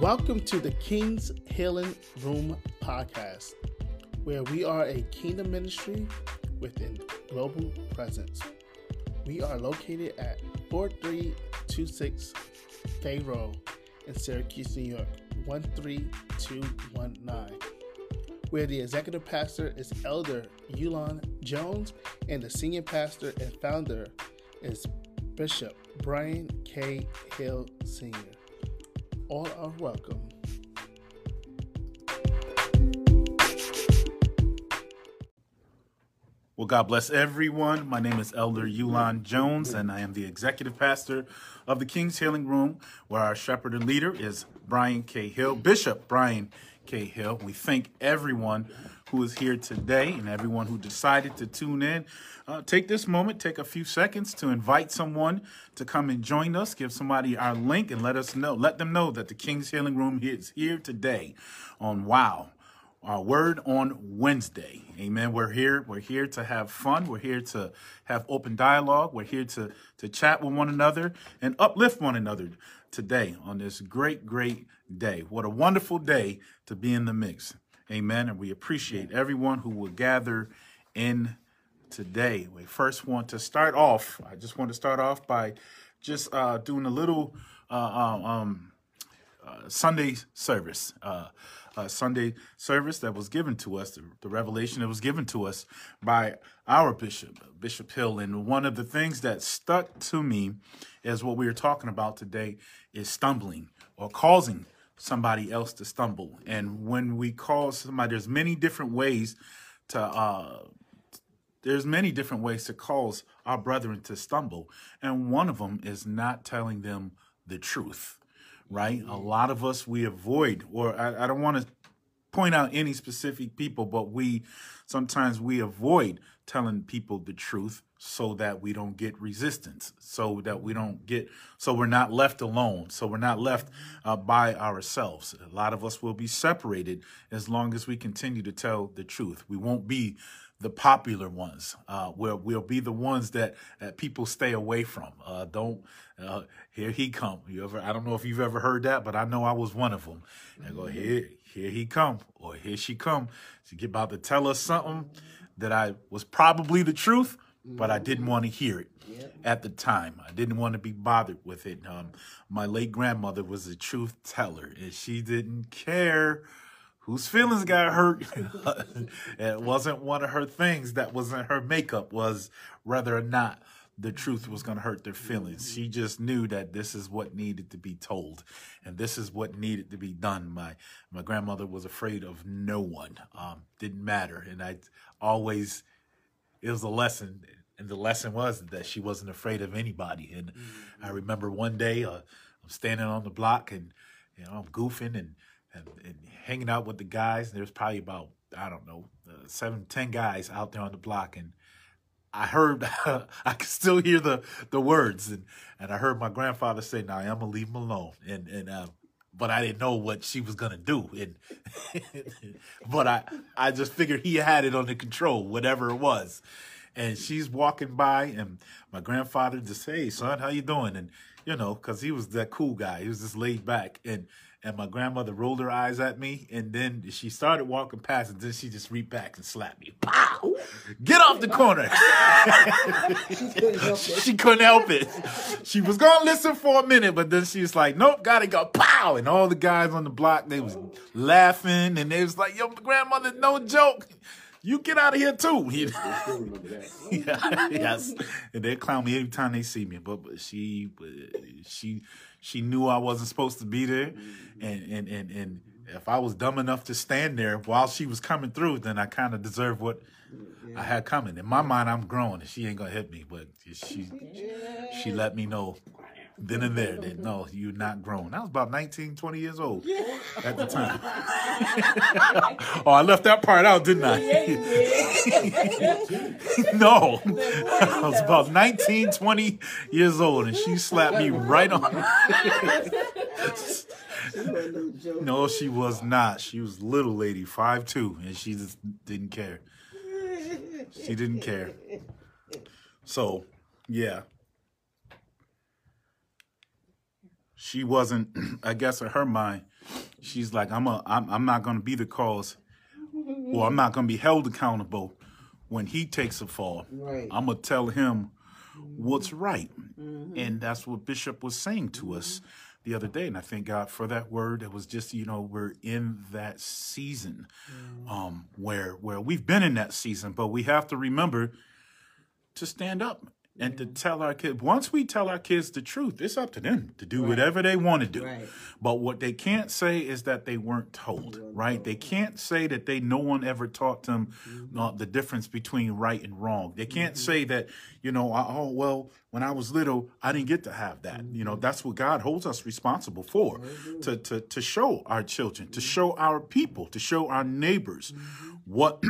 Welcome to the King's Healing Room podcast, where we are a kingdom ministry with a global presence. We are located at 4326 Fay Road in Syracuse, New York, 13219, where the executive pastor is Elder Yulon Jones and the senior pastor and founder is Bishop Brian K. Hill Sr. All are welcome. Well, God bless everyone. My name is Elder Yulon Jones, and I am the executive pastor of the King's Healing Room, where our shepherd and leader is Brian K. Hill, Bishop Brian K. Hill. We thank everyone who is here today and everyone who decided to tune in. Uh, take this moment, take a few seconds to invite someone to come and join us. Give somebody our link and let us know, let them know that the King's Healing Room is here today on Wow our word on Wednesday. Amen. We're here. We're here to have fun. We're here to have open dialogue. We're here to, to chat with one another and uplift one another today on this great, great day. What a wonderful day to be in the mix. Amen. And we appreciate everyone who will gather in today. We first want to start off. I just want to start off by just uh, doing a little uh, um, um uh, Sunday service. Uh, uh, Sunday service that was given to us, the, the, revelation that was given to us by our bishop, Bishop Hill. And one of the things that stuck to me is what we are talking about today is stumbling or causing somebody else to stumble. And when we cause somebody, there's many different ways to, uh, there's many different ways to cause our brethren to stumble. And one of them is not telling them the truth right? A lot of us, we avoid, or I, I don't want to point out any specific people, but we sometimes we avoid telling people the truth so that we don't get resistance, so that we don't get, so we're not left alone, so we're not left uh, by ourselves. A lot of us will be separated as long as we continue to tell the truth. We won't be the popular ones. Uh, we'll, we'll be the ones that, that people stay away from. Uh, don't, uh, here he come. You ever, I don't know if you've ever heard that, but I know I was one of them. And go, here, here he come, or here she come. She get about to tell us something that I was probably the truth, but I didn't want to hear it at the time. I didn't want to be bothered with it. Um, my late grandmother was a truth teller, and she didn't care whose feelings got hurt. it wasn't one of her things that wasn't her makeup was whether or not the truth was going to hurt their feelings. She just knew that this is what needed to be told and this is what needed to be done. My my grandmother was afraid of no one. Um, didn't matter. And I always it was a lesson and the lesson was that she wasn't afraid of anybody. And mm-hmm. I remember one day uh, I'm standing on the block and you know I'm goofing and and, and hanging out with the guys. And there's probably about I don't know uh, seven, ten guys out there on the block, and I heard I could still hear the the words, and and I heard my grandfather say, "Now I'm gonna leave him alone," and and uh, but I didn't know what she was gonna do, and but I I just figured he had it under control, whatever it was. And she's walking by, and my grandfather just, "Hey, son, how you doing?" And you know, because he was that cool guy, he was just laid back, and and my grandmother rolled her eyes at me, and then she started walking past, and then she just reached back and slapped me. Pow! Get off the corner. she, couldn't help it. she couldn't help it. She was gonna listen for a minute, but then she was like, "Nope, gotta go." Pow! And all the guys on the block they was laughing, and they was like, "Yo, grandmother, no joke." You get out of here too. yeah, yes, and they clown me every time they see me. But, but she, she, she knew I wasn't supposed to be there, and and and and if I was dumb enough to stand there while she was coming through, then I kind of deserved what I had coming. In my mind, I'm grown, and she ain't gonna hit me, but she she let me know then and there that mm-hmm. no, you're not grown. I was about 19, 20 years old at the time. oh, I left that part out, didn't I? no. I was about 19, 20 years old, and she slapped me right on. no, she was not. She was little lady, five two, and she just didn't care. She didn't care. So, yeah. She wasn't, I guess, in her mind, she's like, I'm a, I'm, I'm not going to be the cause, or I'm not going to be held accountable when he takes a fall. Right. I'm gonna tell him what's mm-hmm. right, mm-hmm. and that's what Bishop was saying to us mm-hmm. the other day. And I thank God for that word. It was just, you know, we're in that season um, where where we've been in that season, but we have to remember to stand up and to tell our kids. Once we tell our kids the truth, it's up to them to do whatever they want to do. Right. But what they can't say is that they weren't told, right? They can't say that they no one ever taught them uh, the difference between right and wrong. They can't say that, you know, oh well, when I was little, I didn't get to have that. You know, that's what God holds us responsible for, to to to show our children, to show our people, to show our neighbors what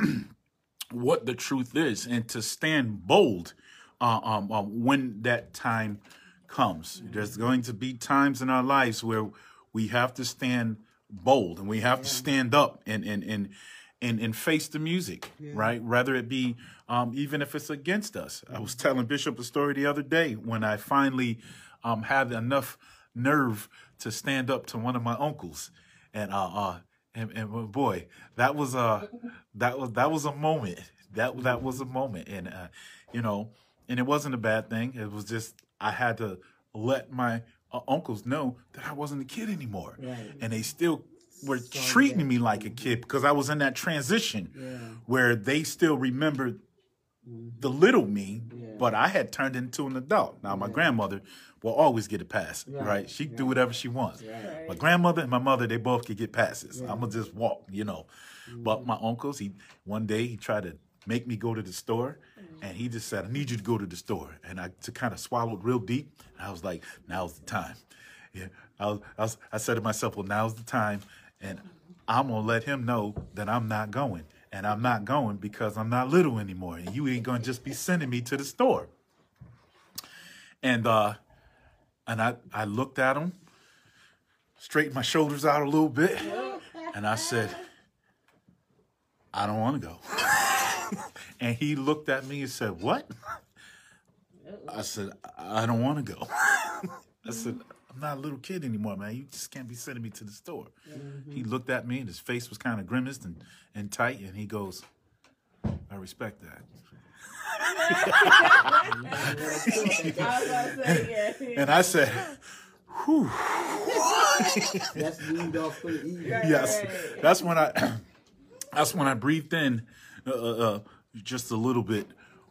what the truth is, and to stand bold uh, um, um, when that time comes. There's going to be times in our lives where we have to stand bold and we have to stand up and and and and, and face the music, right? Rather it be um, even if it's against us. I was telling Bishop a story the other day when I finally um, had enough nerve to stand up to one of my uncles, and uh, uh and, and boy, that was a that was that was a moment. That that was a moment, and uh, you know, and it wasn't a bad thing. It was just I had to let my uh, uncles know that I wasn't a kid anymore, Right. and they still were treating me like a kid because I was in that transition Yeah. where they still remembered the little me, but I had turned into an adult. Now my grandmother will always get a pass, right? She can do whatever she wants. My grandmother and my mother, they both could get passes. I'm gonna just walk, you know. But my uncles, he one day he tried to make me go to the store, and he just said, "I need you to go to the store." And I to kind of swallowed real deep. And I was like, "Now's the time." Yeah, I was, I was, I said to myself, "Well, now's the time," and I'm gonna let him know that I'm not going. And I'm not going because I'm not little anymore. And you ain't gonna just be sending me to the store. And uh and I, I looked at him, straightened my shoulders out a little bit, and I said, I don't want to go. and he looked at me and said, What? I said, I I don't want to go. I said, I'm not a little kid anymore, man. You just can't be sending me to the store. He looked at me and his face was kind of grimaced and, and tight, and he goes, I respect that. And I said, Whew. That's leaned off for yes that's when i that's when i breathed in uh, uh, just a little bit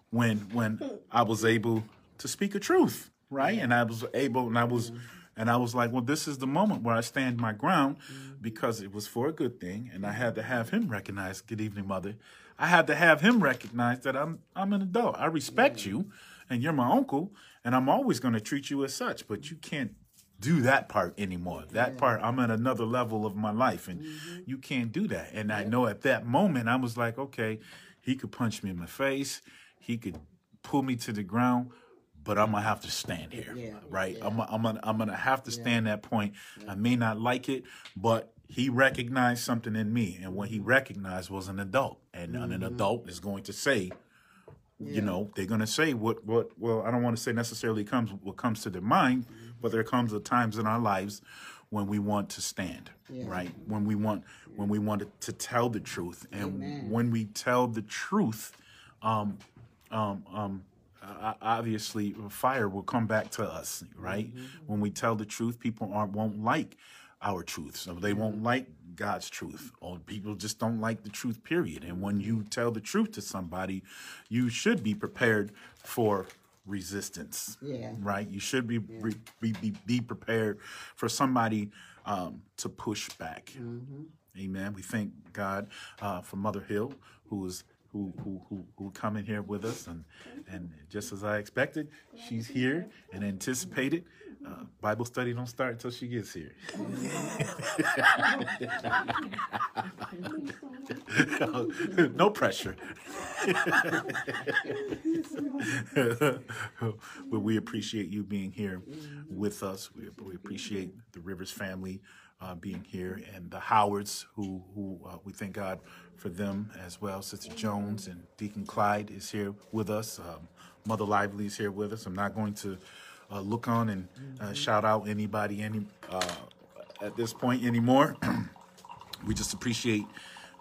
when when i was able to speak a truth right? And i was able and i was mm-hmm. and i was like well this is the moment where i stand my ground because it was for a good thing and i had to have him recognize good evening mother. I had to have him recognize that i'm i'm an adult. I respect you and you're my uncle and i'm always going to treat you as such but you can't do that part anymore. That part, I'm at another level of my life, and mm-hmm. you can't do that. And I know at that moment, I was like, okay, he could punch me in the face, he could pull me to the ground, but I'm gonna have to stand here, Yeah, right? I'm, I'm gonna, I'm gonna have to stand that point. I may not like it, but he recognized something in me, and what he recognized was an adult, and an mm-hmm. adult is going to say, you know they're to say what what well i don't want to say necessarily comes what comes to their mind mm-hmm. but there comes a times in our lives when we want to stand right? When we want when we want to tell the truth. And when we tell the truth um um um obviously fire will come back to us right? When we tell the truth people aren't won't like our truth. So they won't like god's truth. Or people just don't like the truth period. And when you tell the truth to somebody you should be prepared for resistance Yeah. right? You should be be, be, be, be prepared for somebody um, to push back. Amen. We thank god uh, for mother hill who is who, who, who, who come in here with us and, and just as I expected, she's here and anticipated. Uh, Bible study don't start until she gets here. no pressure. but we appreciate you being here with us. We, we appreciate the Rivers family uh, being here and the Howards, who, who uh, we thank God for them as well. Sister Jones and Deacon Clyde is here with us. Um, Mother Lively is here with us. I'm not going to uh, look on and uh, shout out anybody any uh, at this point anymore. We just appreciate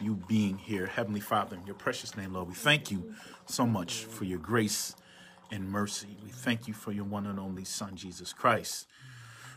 you being here. Heavenly Father, in your precious name, Lord, we thank you so much for your grace and mercy. We thank you for your one and only Son, Jesus Christ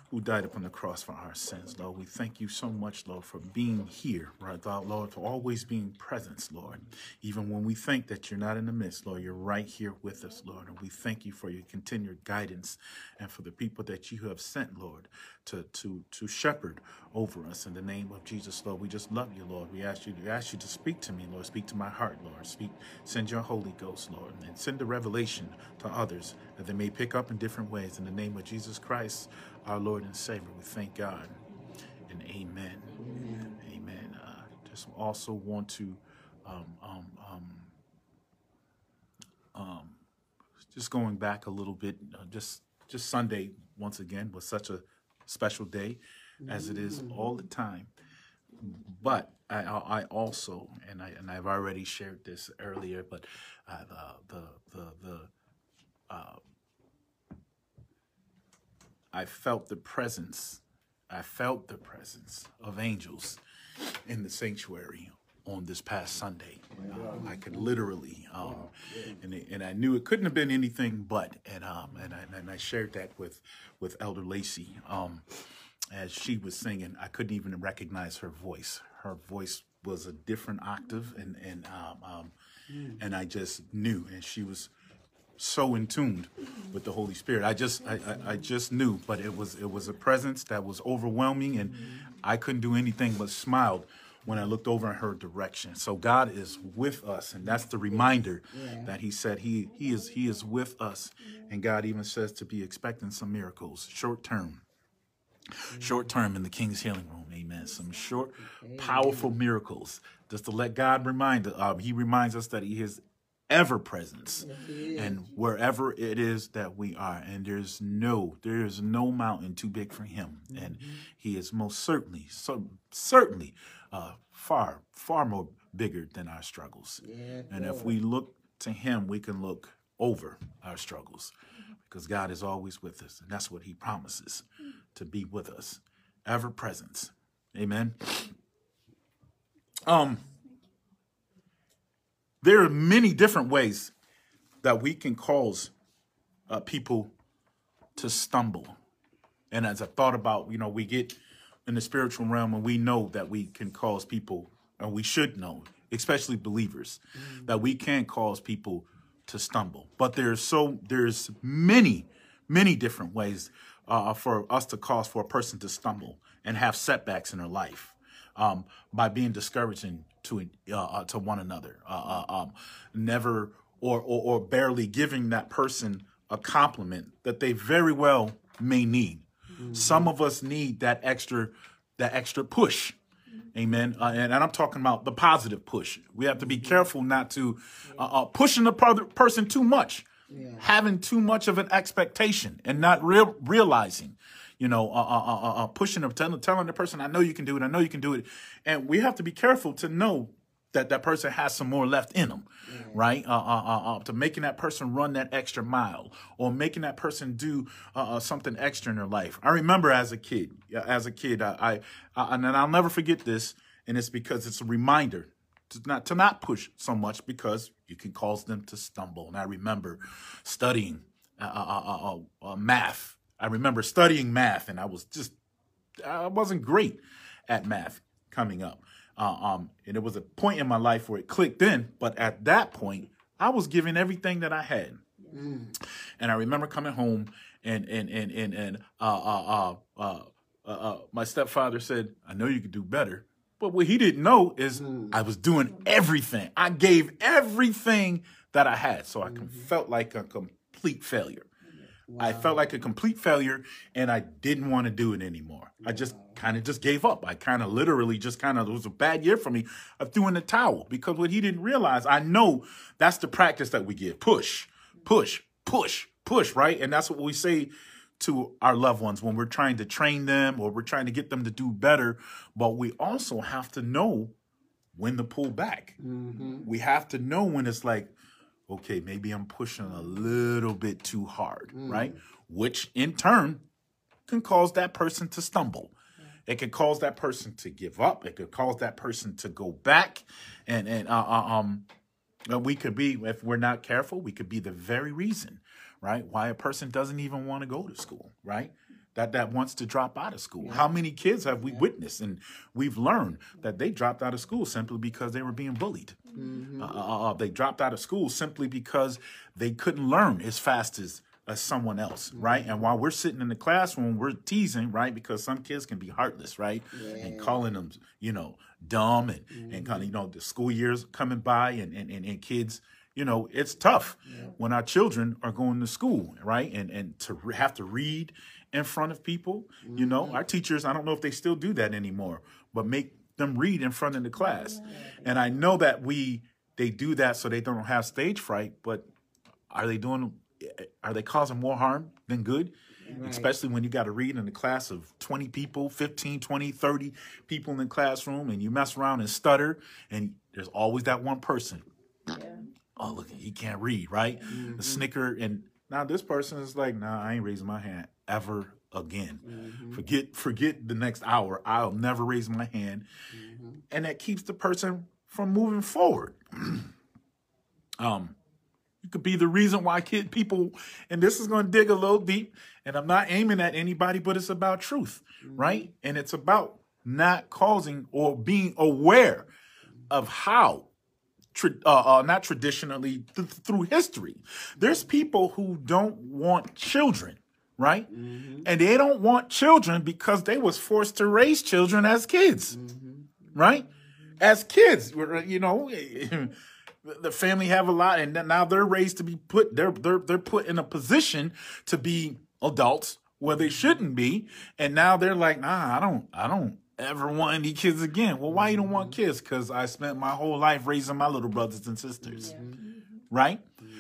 who died upon the cross for our sins, Lord. We thank you so much, Lord, for being here, right, Lord, for always being present, Lord. Even when we think that you're not in the midst, Lord, you're right here with us, Lord. And we thank you for your continued guidance and for the people that you have sent, Lord, to to to shepherd over us in the name of Jesus, Lord. We just love you, Lord. We ask you to ask you to speak to me, Lord. Speak to my heart, Lord. Speak, send your Holy Ghost, Lord, and send the revelation to others that they may pick up in different ways. In the name of Jesus Christ, our Lord and Savior. We thank God and amen. Amen. amen. Uh, just also want to um, um, um, um, just going back a little bit, uh, just just Sunday once again was such a special day as it is all the time. But I, I also, and I and I've already shared this earlier, but uh, the the the, the uh, I felt the presence. I felt the presence of angels in the sanctuary on this past Sunday. Um, I could literally, um, and, and I knew it couldn't have been anything but, and um, and I, and I shared that with with Elder Lacey um, as she was singing. I couldn't even recognize her voice. Her voice was a different octave, and and um, um, and I just knew, and she was so in tuned with the Holy Spirit. I just I, I, I, just knew, but it was it was a presence that was overwhelming, and I couldn't do anything but smiled when I looked over in her direction. So God is with us, and that's the reminder yeah. that He said He He is He is with us, and God even says to be expecting some miracles, short term. Short term in the King's Healing Room, amen. Some short, powerful miracles, just to let God remind us. Uh, he reminds us that He is ever presence and wherever it is that we are and there's no there is no mountain too big for him. Mm-hmm. and he is most certainly so certainly uh, far far more bigger than our struggles. Yeah, and if we look to him we can look over our struggles because god is always with us and that's what he promises to be with us. Ever presence. Amen. Um there are many different ways that we can cause uh, people to stumble. And as I thought about, you know, we get in the spiritual realm and we know that we can cause people, and we should know, especially believers, mm. that we can cause people to stumble. But there's so there's many, many different ways uh, for us to cause for a person to stumble and have setbacks in their life um, by being discouraging to uh, uh, to one another, uh, uh, um, never or, or or barely giving that person a compliment that they very well may need. Mm-hmm. Some of us need that extra that extra push. Amen. Uh, and, and, I'm talking about the positive push. We have to be mm-hmm. careful not to uh, uh, pushing the person too much, yeah. having too much of an expectation, and not real, realizing you know, uh, uh, uh, uh, pushing them, telling, telling the person, I know you can do it, I know you can do it. And we have to be careful to know that that person has some more left in them, mm-hmm. right? Uh, uh, uh, uh, to making that person run that extra mile or making that person do uh, uh, something extra in their life. I remember as a kid, as a kid, I, I, I, and I'll never forget this, and it's because it's a reminder to not to not push so much because you can cause them to stumble. And I remember studying math I remember studying math, and I was just I wasn't great at math coming up. Uh, um, and it was a point in my life where it clicked in, but at that point, I was giving everything that I had. Mm. And I remember coming home, and and and and and uh, uh, uh, uh, uh, my stepfather said, "I know you could do better." But what he didn't know is mm. I was doing everything. I gave everything that I had, so I mm-hmm. felt like a complete failure. Wow. I felt like a complete failure and I didn't want to do it anymore. Wow. I just kind of just gave up. I kind of literally just kind of, it was a bad year for me. I threw in the towel because what he didn't realize, I know that's the practice that we give. Push, push, push, push, right? And that's what we say to our loved ones when we're trying to train them or we're trying to get them to do better. But we also have to know when to pull back. Mm-hmm. We have to know when it's like, okay, maybe I'm pushing a little bit too hard, mm. right? Which in turn can cause that person to stumble. It could cause that person to give up. It could cause that person to go back, and and uh, uh, um, we could be if we're not careful, we could be the very reason, right, why a person doesn't even want to go to school, right? That that wants to drop out of school. How many kids have we witnessed and we've learned that they dropped out of school simply because they were being bullied? Uh, uh, uh, they dropped out of school simply because they couldn't learn as fast as as someone else, right? And while we're sitting in the classroom, we're teasing, right? Because some kids can be heartless, right? And calling them, you know, dumb and, and kind of, you know, the school years coming by and, and, and, and kids, you know, it's tough when our children are going to school, right? And and to re- have to read in front of people, you know, mm-hmm. our teachers, I don't know if they still do that anymore, but make them read in front of the class. And I know that we they do that so they don't have stage fright, but are they doing are they causing more harm than good? Especially when you got to read in a class of 20 people 15 20 30 people in the classroom and you mess around and stutter and there's always that one person. Oh look he can't read right? The mm-hmm. snicker and now this person is like nah i ain't raising my hand ever again. Mm-hmm. Forget forget the next hour. I'll never raise my hand. Mm-hmm. And that keeps the person from moving forward. Um you could be the reason why kid people, and this is going to dig a little deep, and I'm not aiming at anybody, but it's about truth, mm-hmm. right? And it's about not causing or being aware of how, uh, uh, not traditionally th- through history, there's people who don't want children, right? And they don't want children because they was forced to raise children as kids, right? As kids, you know. the family have a lot and now they're raised to be put they're they're they're put in a position to be adults where they shouldn't be and now they're like nah i don't i don't ever want any kids again. Well why you don't want kids? Because i spent my whole life raising my little brothers and sisters. Right?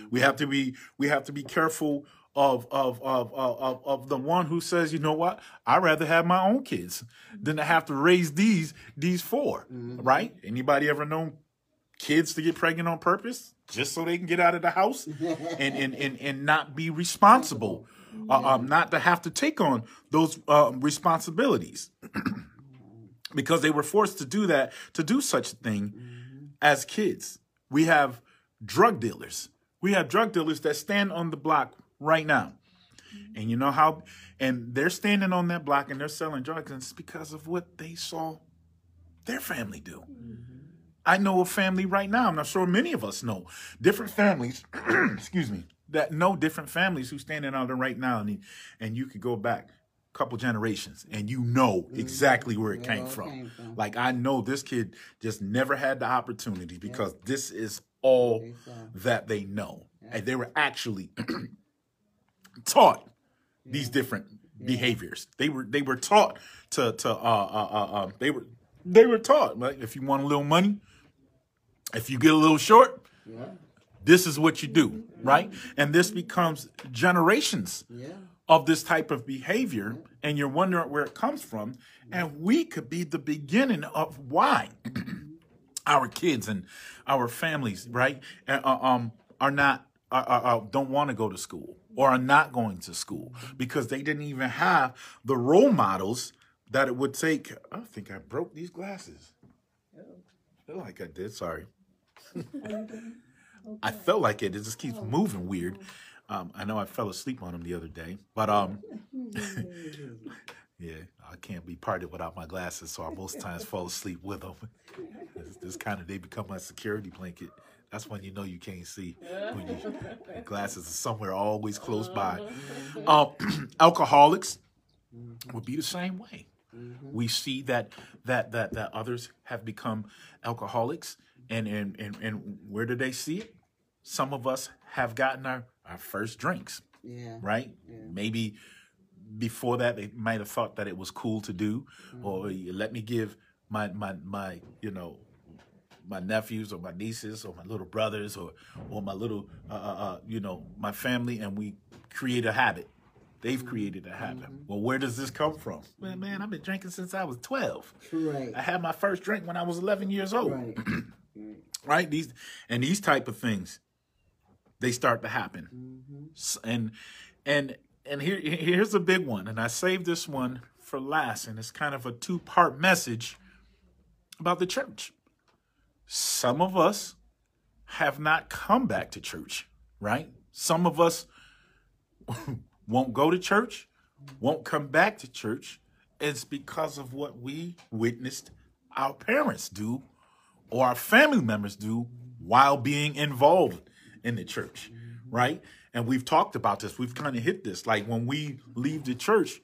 We have to be we have to be careful of of, of of of of the one who says you know what? I'd rather have my own kids than to have to raise these these 4 right? Anybody ever known kids to get pregnant on purpose just so they can get out of the house and and and, and not be responsible? Uh, um, not to have to take on those uh, responsibilities because they were forced to do that to do such a thing mm-hmm. as kids we have drug dealers we have drug dealers that stand on the block right now mm-hmm. and you know how and they're standing on that block and they're selling drugs and it's because of what they saw their family do mm-hmm. I know a family right now. I'm not sure many of us know different families. excuse me. That know different families who standing out there right now, and and you could go back couple generations, and you know exactly where it Where came from. came from. Like I know this kid just never had the opportunity because this is all that they know, and they were actually taught these different behaviors. They were they were taught to to uh uh uh, uh they were they were taught like if you want a little money, if you get a little short, Yeah. this is what you do, right? And this becomes generations Yeah. Of this type of behavior, and you're wondering where it comes from. And we could be the beginning of why our kids and our families, right, uh, um, are not uh, uh, uh, don't want to go to school or are not going to school because they didn't even have the role models that it would take. I think I broke these glasses. feel like I did. Sorry. I felt like it. It just keeps moving weird. Um, I know I fell asleep on them the other day, but um, yeah, I can't be parted without my glasses, so I most times fall asleep with them. This, this kind of they become my security blanket. That's when you know you can't see when you, your glasses are somewhere always close by. Um, alcoholics would be the same way. We see that that that that others have become alcoholics, and and and, and where do they see it? Some of us have gotten our, our first drinks, Yeah. right? Maybe before that they might have thought that it was cool to do, or let me give my my my you know my nephews or my nieces or my little brothers or or my little uh, uh, uh, you know my family, and we create a habit. They've created a habit. Well, where does this come from? Man, man, I've been drinking since I was twelve. Right. I had my first drink when I was eleven years old Right. right these and these type of things they start to happen mm-hmm. S- and and and here here's a big one and i saved this one for last, and it's kind of a two part message about the church. Some of us have not come back to church, right? Some of us won't go to church, won't come back to church. It's because of what we witnessed our parents do or our family members do while being involved in the church, right? And we've talked about this. We've kind of hit this. Like when we leave the church,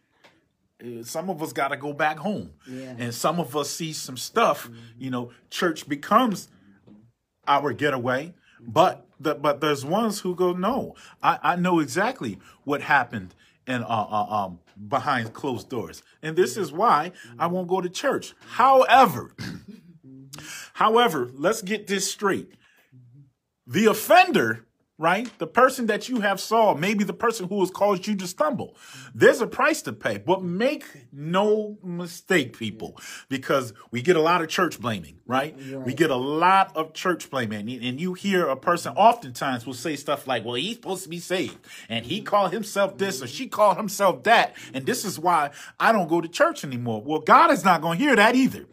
uh, some of us got to go back home. Yeah. And some of us see some stuff, you know, church becomes our getaway. But the, but there's ones who go, no, I, I know exactly what happened in uh, uh, um behind closed doors, and this is why I won't go to church. However, however, let's get this straight: the offender right? The person that you have saw, maybe the person who has caused you to stumble. There's a price to pay, but make no mistake, people, because we get a lot of church blaming, right? Right. We get a lot of church blaming, and you hear a person oftentimes will say stuff like, "Well, he's supposed to be saved, and he called himself this or she called himself that, and this is why I don't go to church anymore." Well, God is not going to hear that either.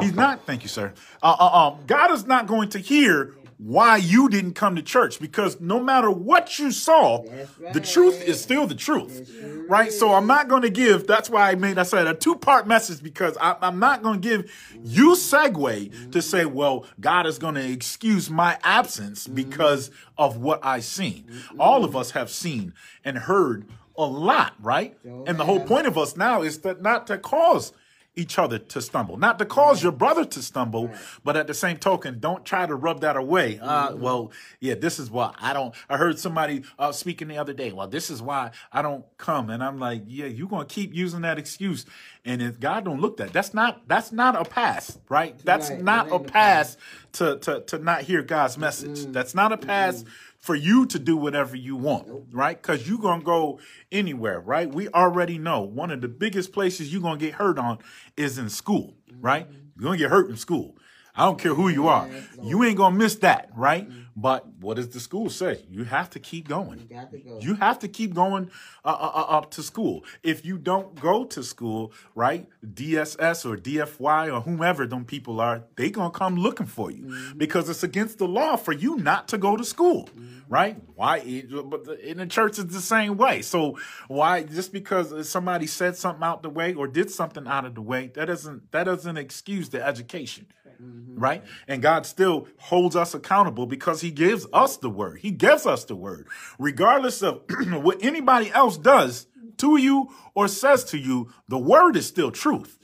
He's not. Thank you, sir. Uh, uh, um, God is not going to hear why you didn't come to church because no matter what you saw, That's the truth is still the truth, right? So I'm not going to give. That's why I made I said a two part message because I, I'm not going to give you segue to say, well, God is going to excuse my absence because of what I seen. All of us have seen and heard a lot, right? Sure And the whole point of us now is that not to cause each other to stumble, not to cause your brother to stumble, but at the same token, don't try to rub that away. Uh, well, yeah, this is why I don't. I heard somebody uh, speaking the other day. Well, this is why I don't come, and I'm like, yeah, you're gonna keep using that excuse, and if God don't look that, that's not that's not a pass, right? That's Right, not a a pass to to to not hear God's message. That's not a pass for you to do whatever you want, right? Because you're going to go anywhere, right? We already know one of the biggest places you're going to get hurt on is in school, right? You're going to get hurt in school. I don't care who you are. You ain't going to miss that, right? But what does the school say? You have to keep going. Got to go. You have to keep going uh, uh, uh, up to school. If you don't go to school, right, DSS or DFY or whomever them people are, they gonna come looking for you because it's against the law for you not to go to school, right? Why? But in the church it's the same way. So why? Just because somebody said something out the way or did something out of the way, that doesn't that doesn't excuse the education right? And God still holds us accountable because He gives us the word. He gives us the word, regardless of what anybody else does to you or says to you. The word is still truth.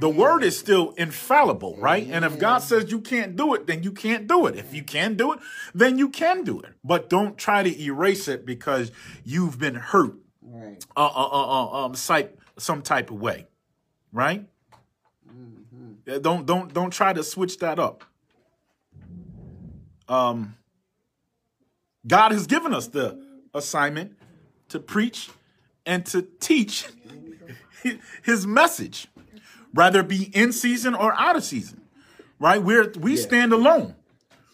The word is still infallible, right? And if God says you can't do it, then you can't do it. If you can do it, then you can do it. But don't try to erase it because you've been hurt Right. uh, uh, uh, uh, um, some type of way, right? Uh, Don't don't don't try to switch that up. Um, God has given us the assignment to preach and to teach His message, rather be in season or out of season. Right? We're we stand alone.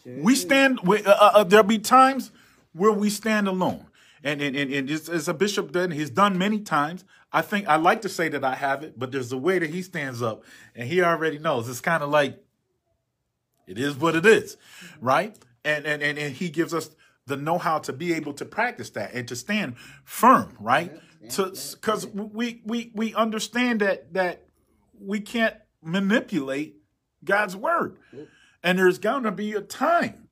We stand. We, uh, uh, uh, there'll be times where we stand alone, and and and, and just as a bishop done, he's done many times. I think I like to say that I have it, but there's a way that he stands up, and he already knows. It's kind of like it is what it is, right? And and and, and he gives us the know-how to be able to practice that and to stand firm, right? To because we we we understand that that we can't manipulate God's word. And there's going to be a time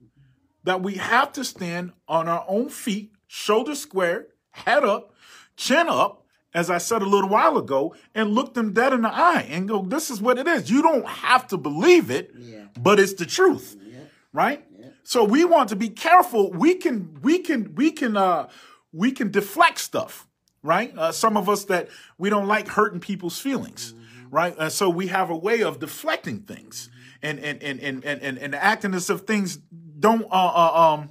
that we have to stand on our own feet, shoulders squared, head up, chin up, as I said a little while ago, and look them dead in the eye and go, this is what it is. You don't have to believe it, Yeah. but it's the truth. Right? So we want to be careful. We can, we can, we can, uh, we can deflect stuff, right? Uh, some of us that we don't like hurting people's feelings, right? And so we have a way of deflecting things and and and and and, and, and acting as if things don't uh, uh um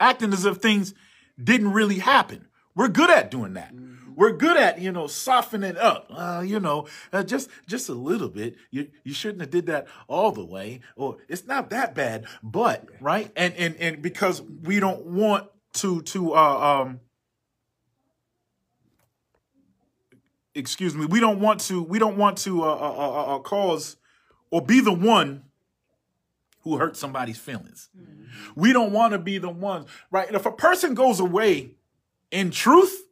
acting as if things didn't really happen. We're good at doing that. We're good at you know softening up. Uh, you know, uh, just just a little bit. You you shouldn't have did that all the way, or it's not that bad. But right, and and and because we don't want to to uh, um excuse me, we don't want to we don't want to uh, uh, uh, uh, cause or be the one who hurt somebody's feelings. We don't want to be the ones, right? And if a person goes away in truth,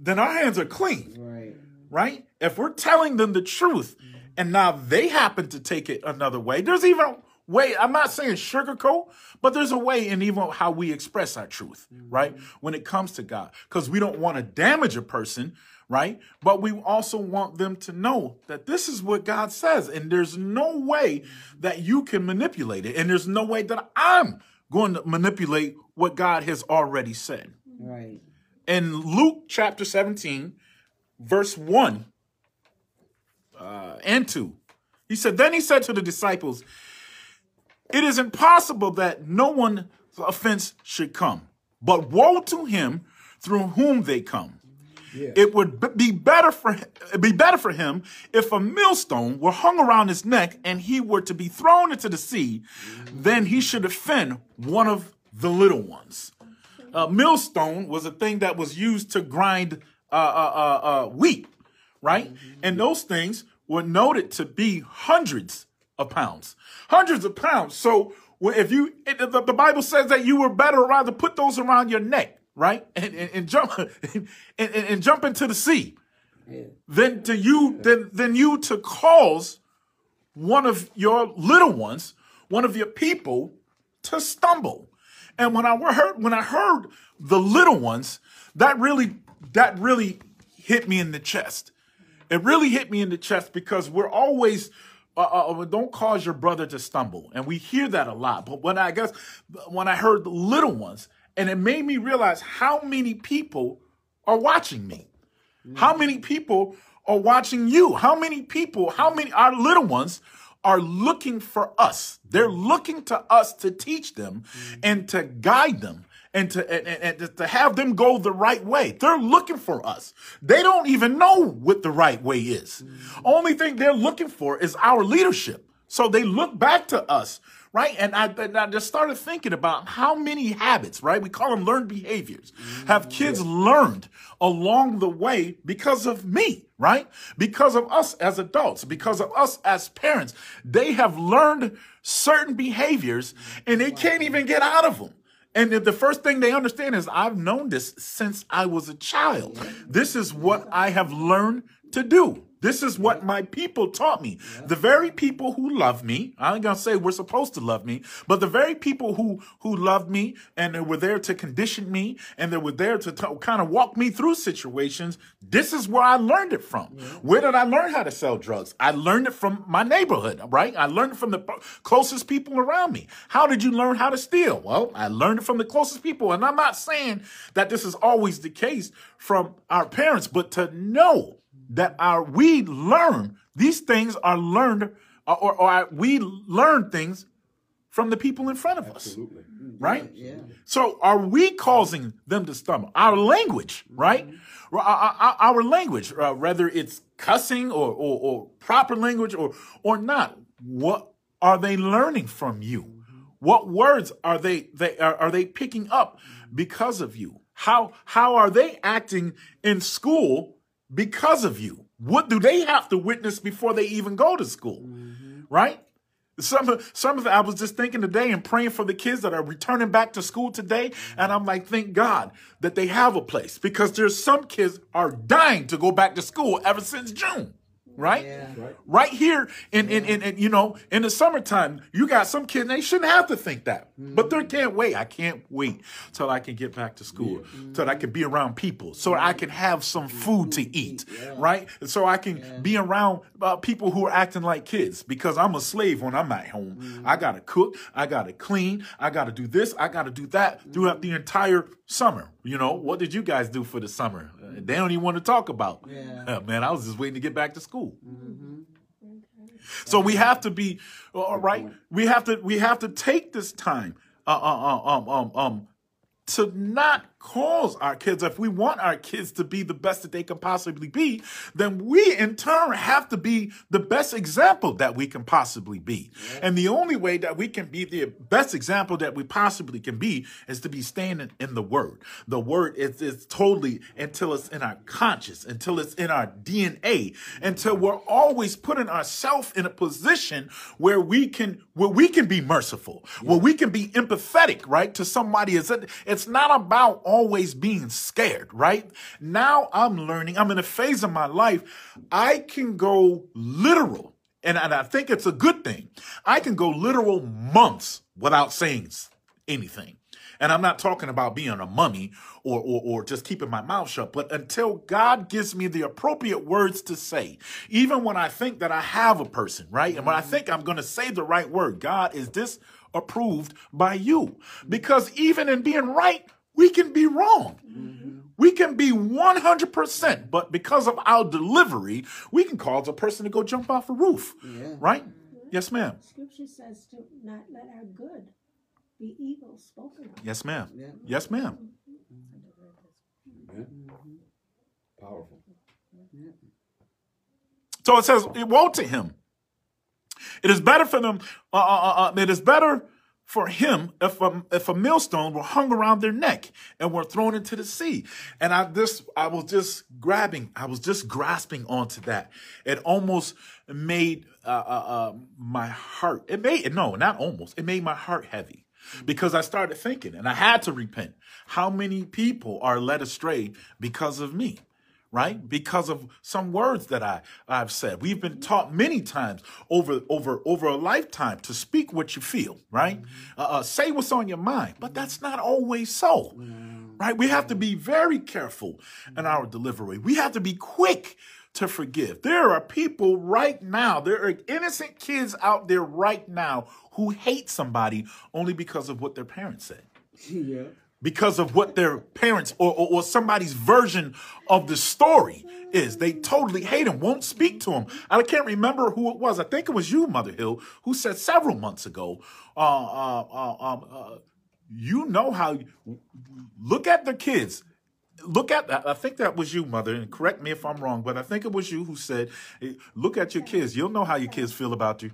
then our hands are clean, Right. right? If we're telling them the truth and now they happen to take it another way, there's even a way, I'm not saying sugarcoat, but there's a way in even how we express our truth, mm-hmm. right? When it comes to God, because we don't want to damage a person, right? But we also want them to know that this is what God says, and there's no way that you can manipulate it, and there's no way that I'm going to manipulate what God has already said Right. In Luke chapter 17, verse 1 uh, and 2, he said, Then he said to the disciples, It is impossible that no one's offense should come, but woe to him through whom they come. Yeah. It would be better for be better for him if a millstone were hung around his neck and he were to be thrown into the sea, than he should offend one of the little ones. A millstone was a thing that was used to grind uh, uh, uh, uh, wheat, right? And those things were noted to be hundreds of pounds, hundreds of pounds. So if you, it- the, the Bible says that you were better rather put those around your neck, right, and, and, and jump and, and, and jump into the sea, Yeah. than to you than than you to cause one of your little ones, one of your people, to stumble. And when I heard when I heard the little ones, that really that really hit me in the chest. It really hit me in the chest because we're always uh, uh, don't cause your brother to stumble, and we hear that a lot. But when I guess when I heard the little ones, and it made me realize how many people are watching me. How many people are watching you? How many people, how many, our little ones are looking for us? They're looking to us to teach them mm. and to guide them and to, and, and- and to have them go the right way. They're looking for us. They don't even know what the right way is. Mm. Only thing they're looking for is our leadership. So they look back to us, right? And I, and I just started thinking about how many habits, right? We call them learned behaviors, have mm, kids learned along the way because of me, right? Because of us as adults, because of us as parents. They have learned certain behaviors and they can't even get out of them. And the first thing they understand is I've known this since I was a child. This is what I have learned to do. This is what my people taught me. The very people who love me, I ain't gonna say we're supposed to love me, but the very people who who loved me and they were there to condition me and they were there to t- kind of walk me through situations. This is where I learned it from. Where did I learn how to sell drugs? I learned it from my neighborhood, right? I learned it from the p- closest people around me. How did you learn how to steal? Well, I learned it from the closest people. And I'm not saying that this is always the case from our parents, but to know that are we learn these things are learned or, or, or we learn things from the people in front of us. Mm-hmm. Right? Yeah. so are we causing them to stumble? Our language mm-hmm. right? Our- our, our- our language uh, whether it's cussing or, or, or proper language or or not what are they learning from you? Mm-hmm. What words are they they are, are they picking up because of you? How how are they acting in school because of you. What do they have to witness before they even go to school? Mm-hmm. Right? Some of some of the, I was just thinking today and praying for the kids that are returning back to school today, and I'm like, thank God that they have a place because there's some kids are dying to go back to school ever since June, right? Yeah. Right. Right here in, in, in, in you know in the summertime, you got some kids they shouldn't have to think that, mm-hmm. but they can't wait. I can't wait till I can get back to school, till I can be around people, so I can have some mm-hmm. food to eat, right? So I can be around uh, people who are acting like kids because I'm a slave when I'm at home. I mm-hmm. gotta cook, I gotta clean, I gotta do this, I gotta do that throughout the entire summer. You know, what did you guys do for the summer? Uh, they don't even want to talk about. Yeah. Uh, man, I was just waiting to get back to school. So we have to be all right. We have to we have to take this time uh, uh, uh, um um um to not calls our kids, if we want our kids to be the best that they can possibly be, then we in turn have to be the best example that we can possibly be. And the only way that we can be the best example that we possibly can be is to be standing in the word. The word is, is totally until it's in our conscious, until it's in our DNA, until we're always putting ourselves in a position where we can where we can be merciful, where we can be empathetic, right, to somebody. It's, it's not about always being scared, right? Now I'm learning, I'm in a phase of my life, I can go literal. And, and I think it's a good thing. I can go literal months without saying anything. And I'm not talking about being a mummy or, or, or just keeping my mouth shut, but until God gives me the appropriate words to say, even when I think that I have a person, right? And when I mm-hmm. think I'm going to say the right word, God, is this approved by you? Because even in being right, we can be wrong. We can be 100%, but because of our delivery, we can cause a person to go jump off a roof, Yeah. right? Yes, ma'am. Scripture says to not let our good be evil spoken of. Yes, ma'am. Yeah. Yes, ma'am. Powerful. So it says, "Woe to him! It is better for them. Uh, uh, uh, uh, it is better for him if a, if a millstone were hung around their neck and were thrown into the sea." And I this I was just grabbing, I was just grasping onto that. It almost made uh, uh, uh, my heart. It made no, not almost. It made my heart heavy because I started thinking, and I had to repent. How many people are led astray because of me? Right? Mm-hmm. Because of some words that I, I've said. We've been mm-hmm. taught many times over, over, over a lifetime to speak what you feel, right? Mm-hmm. Uh, uh, say what's on your mind, but that's not always so, right? We have to be very careful in our delivery. We have to be quick to forgive. There are people right now, there are innocent kids out there right now who hate somebody only because of what their parents said yeah. Because of what their parents or, or, or somebody's version of the story is. They totally hate him, won't speak to him. I can't remember who it was. I think it was you, Mother Hill, who said several months ago, uh, uh, uh, um, uh, you know how, look at the kids. Look at that. I think that was you, mother, and correct me if I'm wrong, but I think it was you who said, "Look at your kids. You'll know how your kids feel about you,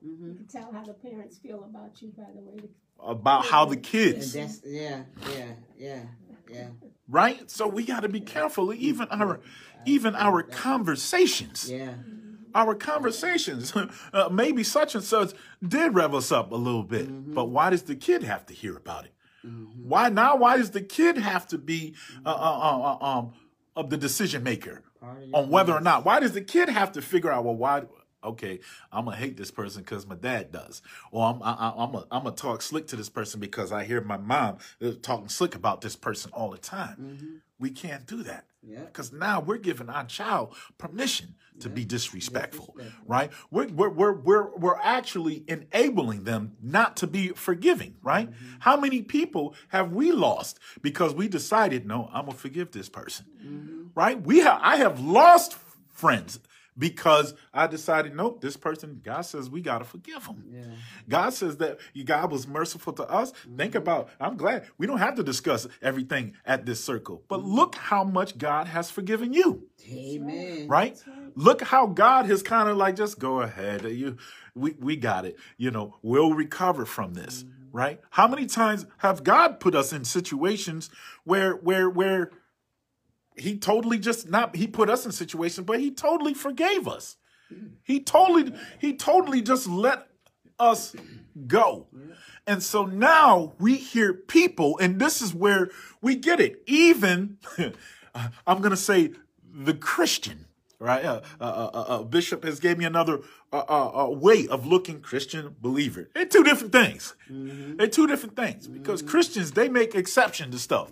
Yeah. You can tell how the parents feel about you by the way about how the And kids." that's yeah, yeah, yeah, yeah, right? So we got to be careful. Even our, even our conversations, yeah. our conversations. Uh, maybe such and such did rev us up a little bit, but why does the kid have to hear about it? Why now? Why does the kid have to be uh, uh, uh, uh, um, of the decision maker Part of your on whether or not? Why does the kid have to figure out? Well, why? Okay, I'm gonna hate this person because my dad does, or I'm I, I'm gonna I'm gonna talk slick to this person because I hear my mom uh, talking slick about this person all the time. We can't do that. Yeah. Because now we're giving our child permission to be disrespectful, Disrespectful. right? We're, we're, we're, we're, we're actually enabling them not to be forgiving, right? Mm-hmm. How many people have we lost because we decided, no, I'm to forgive this person, Mm-hmm. right? We have, I have lost friends because I decided, nope, this person, God says we got to forgive them. Yeah. God says that you- God was merciful to us. Think mm-hmm. about, I'm glad we don't have to discuss everything at this circle, but mm-hmm. look how much God has forgiven you, Amen. right? Look how God has kind of like, just go ahead. You, we, we got it. You know, we'll recover from this, mm-hmm. right? How many times have God put us in situations where, where, where he totally just not, he put us in situations, but he totally forgave us. Mm. He totally, he totally just let us go. And so now we hear people, and this is where we get it. Even, I'm going to say the Christian, right? Uh, uh, uh, uh, Bishop has gave me another uh, uh, uh, way of looking Christian believer. They're two different things. They're two different things because Christians, they make exception to stuff.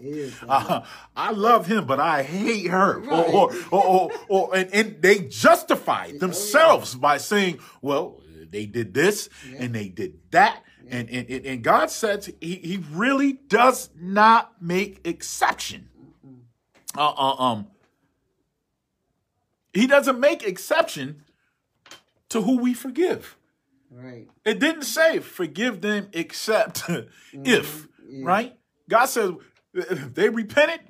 Uh, I love him, but I hate her. Or, or, or, or, or- and, and they justify themselves by saying, well, they did this and they did that. And, and, and- God said he, he really does not make exception. Uh, uh, um, he doesn't make exception to who we forgive. Right. It didn't say forgive them except if, right? God says If they repented,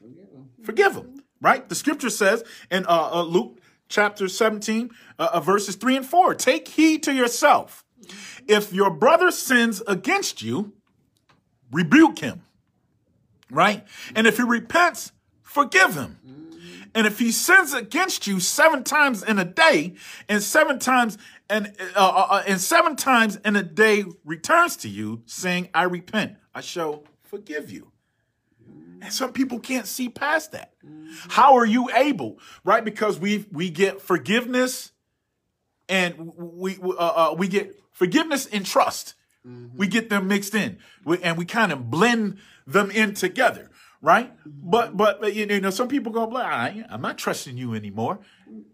Forgive 'em. forgive them. Right? The scripture says in uh, uh, Luke chapter 17, uh, uh, verses 3 and 4 take heed to yourself. If your brother sins against you, rebuke him. Right? And if he repents, forgive him. And if he sins against you seven times in a day, and seven times and uh, uh, uh, and seven times in a day returns to you, saying, "I repent," I shall forgive you. And some people can't see past that. How are you able, right? Because we we get forgiveness, and we uh, uh, we get forgiveness and trust. We get them mixed in, we, and we kind of blend them in together, right? But but but, you know, some people go, "Well, I, I'm not trusting you anymore,"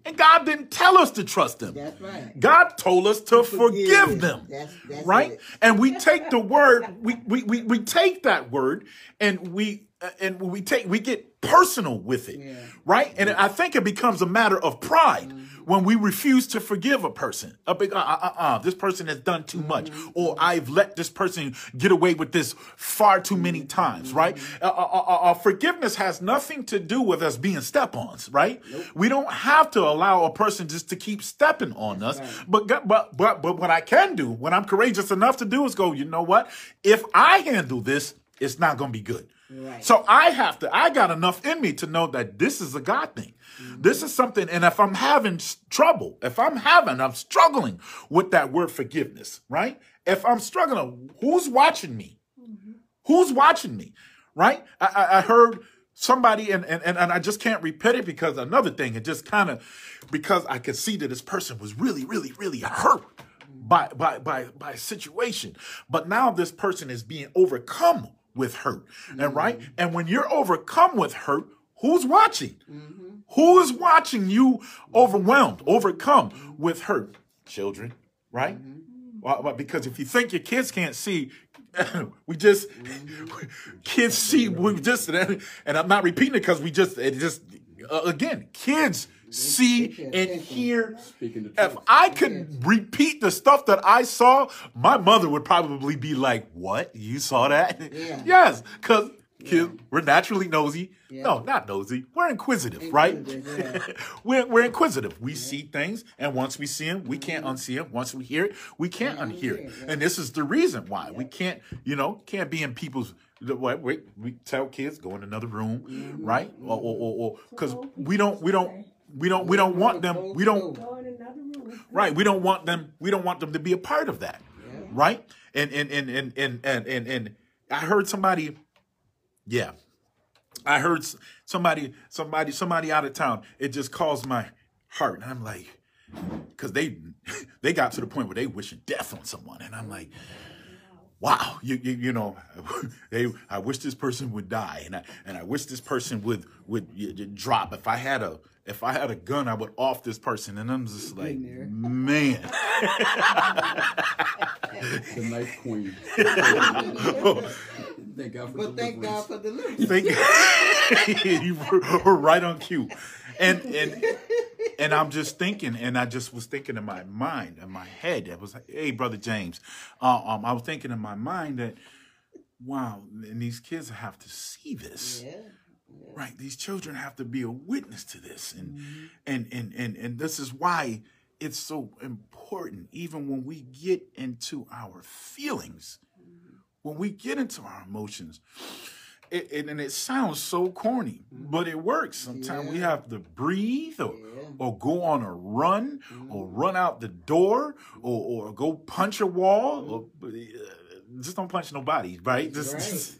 and God didn't tell us to trust them. That's right. God told us to forgive them. That's, that's right? it. And we take the word, we, we, we, we take that word and we and we take we get personal with it. Yeah. Right? And I think it becomes a matter of pride when we refuse to forgive a person. A big uh, uh, uh, uh, this person has done too much, or I've let this person get away with this far too many times, right? Uh, uh, uh, forgiveness has nothing to do with us being step-ons, right? We don't have to allow a person just to keep stepping on us. But God- but but but what I can do, when I'm courageous enough to do, is go. You know what? If I handle this, it's not going to be good. Right. So I have to, I got enough in me to know that this is a God thing. Mm-hmm. This is something, and if I'm having trouble, if I'm having, I'm struggling with that word forgiveness, right? If I'm struggling, who's watching me? Mm-hmm. Who's watching me? Right? I, I, I heard somebody, and, and, and I just can't repeat it because another thing, it just kind of, because I could see that this person was really, really, really hurt mm-hmm. by, by, by, by a situation. But now this person is being overcome with hurt. And mm-hmm. right? And when you're overcome with hurt, who's watching? Mm-hmm. Who is watching you overwhelmed, overcome with hurt? Children, right? Mm-hmm. Well, well, because if you think your kids can't see, we just kids see we just and I'm not repeating it because we just it just uh, again kids see and hear. If. I could repeat the stuff that I saw, my mother would probably be like, "What? You saw that?" Yeah. yes, because kids we're naturally nosy. No, not nosy. We're inquisitive, right? Inquisitive, yeah. we're, we're inquisitive. We see things, and once we see them, we can't unsee them. Once we hear it, we can't unhear it. And this is the reason why we can't, you know, can't be in people's. Wait, wait, we tell kids go in another room, right? Or, or, because we don't, we don't, we don't, we don't want them. We don't, Go in another room. right? We don't want them. We don't want them to be a part of that, right? And and and and and and and, and I heard somebody, yeah, I heard somebody, somebody, somebody out of town. It just caused my heart, and I'm like, because they they got to the point where they wishing death on someone, and I'm like. Wow, you, you you know, they I wish this person would die, and I and I wish this person would would drop. If I had a if I had a gun, I would off this person, and I'm just like, there. man, the nice queen. Thank God for But thank God for deliverance. Thank you were right on cue. And and and I'm just thinking, and I just was thinking in my mind, in my head, it was like, hey, brother James, uh, um, I was thinking in my mind that, wow, and these kids have to see this. Yeah. Right. These children have to be a witness to this. And mm-hmm. and and and and this is why it's so important, even when we get into our feelings, mm-hmm. when we get into our emotions. It, it, and it sounds so corny, mm-hmm. but it works. Sometimes we have to breathe or, Yeah. or go on a run or run out the door or, or go punch a wall or uh, just don't punch nobody, right? Just,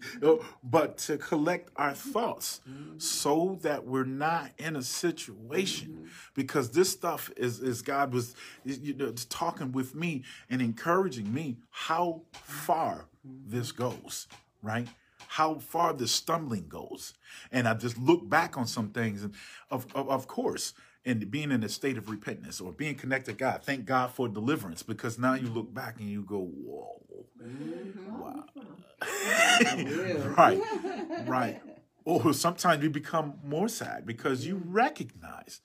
but to collect our thoughts so that we're not in a situation because this stuff is, is God was you know, talking with me and encouraging me how far this goes, right? How far the stumbling goes. And I just look back on some things and of, of, of course, and being in a state of repentance or being connected to God, thank God for deliverance because now you look back and you go, whoa. Mm-hmm. Wow. right, right. Or oh, sometimes you become more sad because you recognize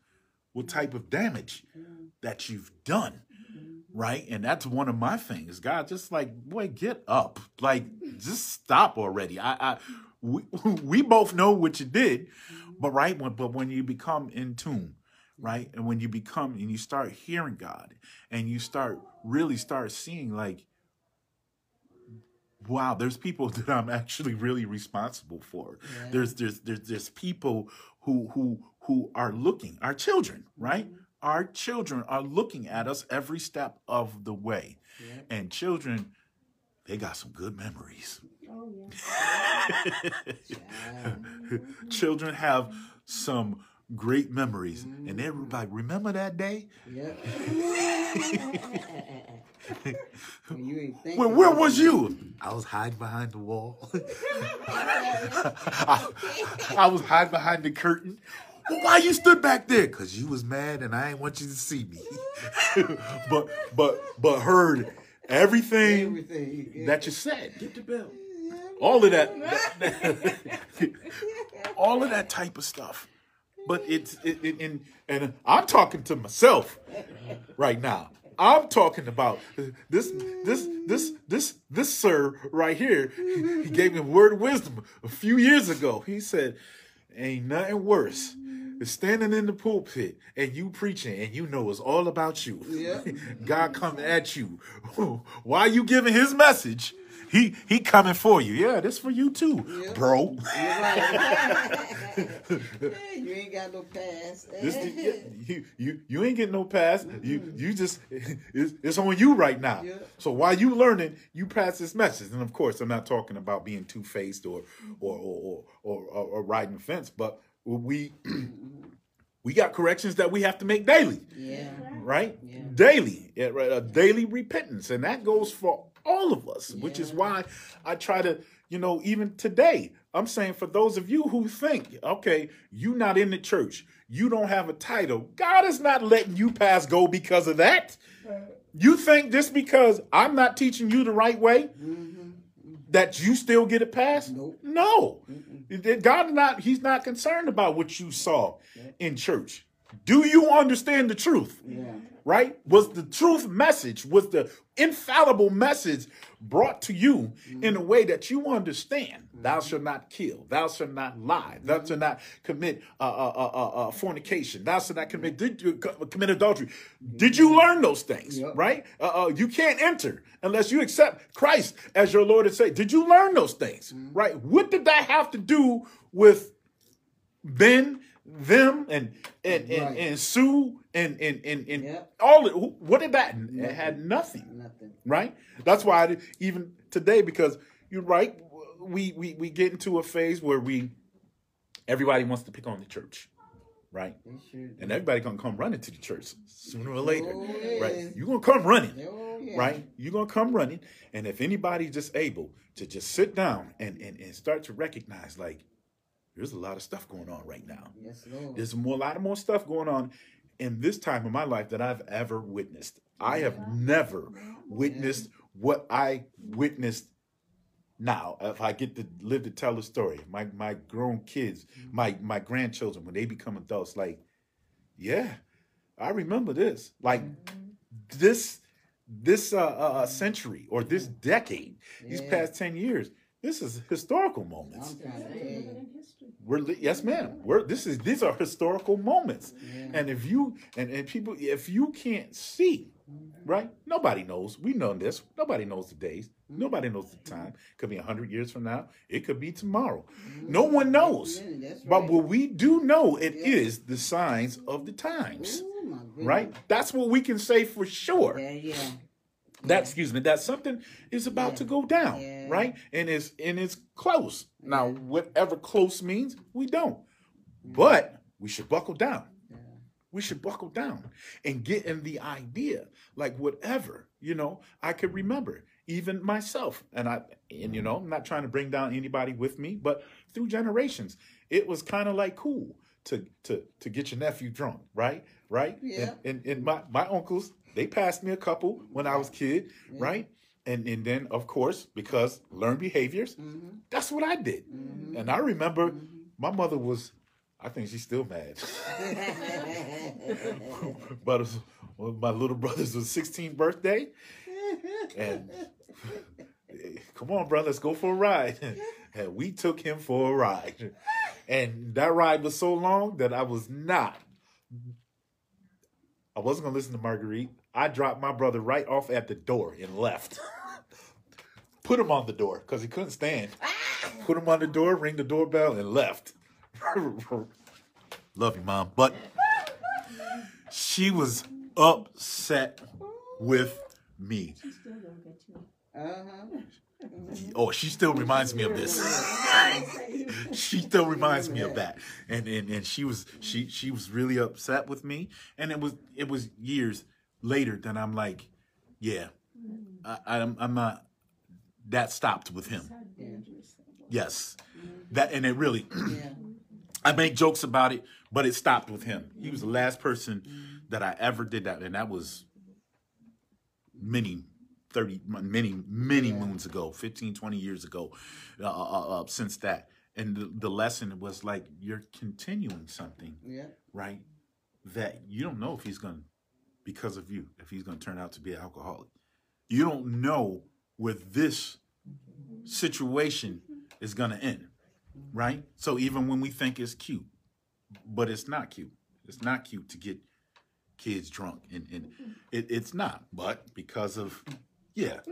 what type of damage that you've done. Right. And that's one of my things. God, just like, boy, get up. Like, just stop already. I, I we, we both know what you did, but right, when, but when you become in tune, right, and when you become and you start hearing God, and you start really start seeing like, wow, there's people that I'm actually really responsible for. Yeah. There's there's there's there's people who who who are looking, our children, right? Mm-hmm. Our children are looking at us every step of the way, Yeah. and children, they got some good memories. Oh, yeah. Child. children have some great memories and mm-hmm. everybody remember that day Yep. when you ain't thinking. well where was you i was hiding behind the wall I, I was hiding behind the curtain well, why you stood back there because you was mad and i ain't want you to see me but but but heard everything Everything. Yeah. that you said Get the bell. all of that, all of that type of stuff. But it's it, it, and and I'm talking to myself right now. I'm talking about this this this this this sir right here. He gave me word of wisdom a few years ago. He said, "Ain't nothing worse." than Standing in the pulpit and you preaching and you know it's all about you. Yeah. God coming at you. While you giving his message, he he coming for you. Yeah, this for you too, Yeah. bro. Right. you ain't got no pass. This, you, you you ain't getting no pass. You you just it's, it's on you right now. Yeah. So while you learning, you pass this message. And of course, I'm not talking about being two faced or or or, or or or riding the fence, but we we got corrections that we have to make daily. yeah. right? Yeah. Daily, yeah, right, a daily repentance, and that goes for all of us, which is why I try to, you know, even today, I'm saying for those of you who think, okay, you not in the church, you don't have a title, God is not letting you pass go because of that. You think just because I'm not teaching you the right way mm-hmm. that you still get a pass? Nope. No. God not he's not concerned about what you saw in church. Do you understand the truth? Yeah. Right? Was the truth message, was the infallible message brought to you in a way that you understand? Thou shalt not kill. Thou shalt not lie. Thou shalt not commit uh, uh, uh, uh, uh, fornication. Thou shalt not commit did you commit adultery. Did you learn those things? Yep. Right? Uh, uh, you can't enter unless you accept Christ as your Lord and Savior. Did you learn those things? Right? What did that have to do with Ben, them, and and and, and Sue and and and, and Yep. all? Of, what did that? It had nothing, Nothing. right? That's why I, did- even today, because you're right, we we we get into a phase where we everybody wants to pick on the church, right? And everybody gonna come running to the church sooner or later, Oh, right? You're gonna come running Oh, yeah. right? You're gonna come running, and if anybody's just able to just sit down and, and, and start to recognize, like, there's a lot of stuff going on right now. Yes, Lord. There's more, a lot of more stuff going on in this time of my life that I've ever witnessed. I have never witnessed what I witnessed now. If I get to live to tell the story, my my grown kids, my my grandchildren, when they become adults, like, yeah, I remember this. Like this this uh, uh, uh, century or this decade, these Yeah. past ten years, this is historical moments. I'm trying to tell Living you. in history. We're yes, ma'am. We're this is these are historical moments, Yeah. and if you and, and people if you can't see, mm-hmm. right? Nobody knows. We know this. Nobody knows the days. Mm-hmm. Nobody knows the time. Mm-hmm. Could be hundred years from now. It could be tomorrow. No one knows. Yeah, But what we do know, it Yeah. is the signs of the times, Ooh, right? That's what we can say for sure. Yeah, yeah. That excuse me, that something is about Yeah. to go down, Yeah. right? And it's and it's close. Now, whatever close means, we don't. But we should buckle down. Yeah. We should buckle down and get in the idea, like whatever, you know, I could remember, even myself. And I and you know, I'm not trying to bring down anybody with me, but through generations, it was kind of like cool to to to get your nephew drunk, right? Right? Yeah. And, and, and my, my uncles, they passed me a couple when I was kid, Yeah. right? And and then of course, because learned behaviors, Mhm. that's what I did. Mhm. And I remember my mother was, I think she's still mad. but was, well, my little brother's was 16th birthday, and come on, brother, let's go for a ride. and we took him for a ride. And that ride was so long that I was not. I wasn't gonna listen to Marguerite. I dropped my brother right off at the door and left. Put him on the door because he couldn't stand. Put him on the door, ring the doorbell, and left. Love you, mom. But she was upset with me. She's still gonna get you. Uh-huh. Oh, she still reminds me of this. she still reminds me of that. And, and and she was she she was really upset with me. And it was it was years later that I'm like, yeah, I, I'm I'm not. That stopped with him. How dangerous that was. Yes, that and it really. I make jokes about it, but it stopped with him. He was the last person that I ever did that, and that was many 30 many many Yeah. moons ago 15 20 years ago uh, uh, uh, since that and the, the lesson was like you're continuing something Yeah. right that you don't know if he's going to because of you if he's going to turn out to be an alcoholic you don't know where this situation is going to end right so even when we think it's cute but it's not cute it's not cute to get kids drunk and, and it, it's not but because of yeah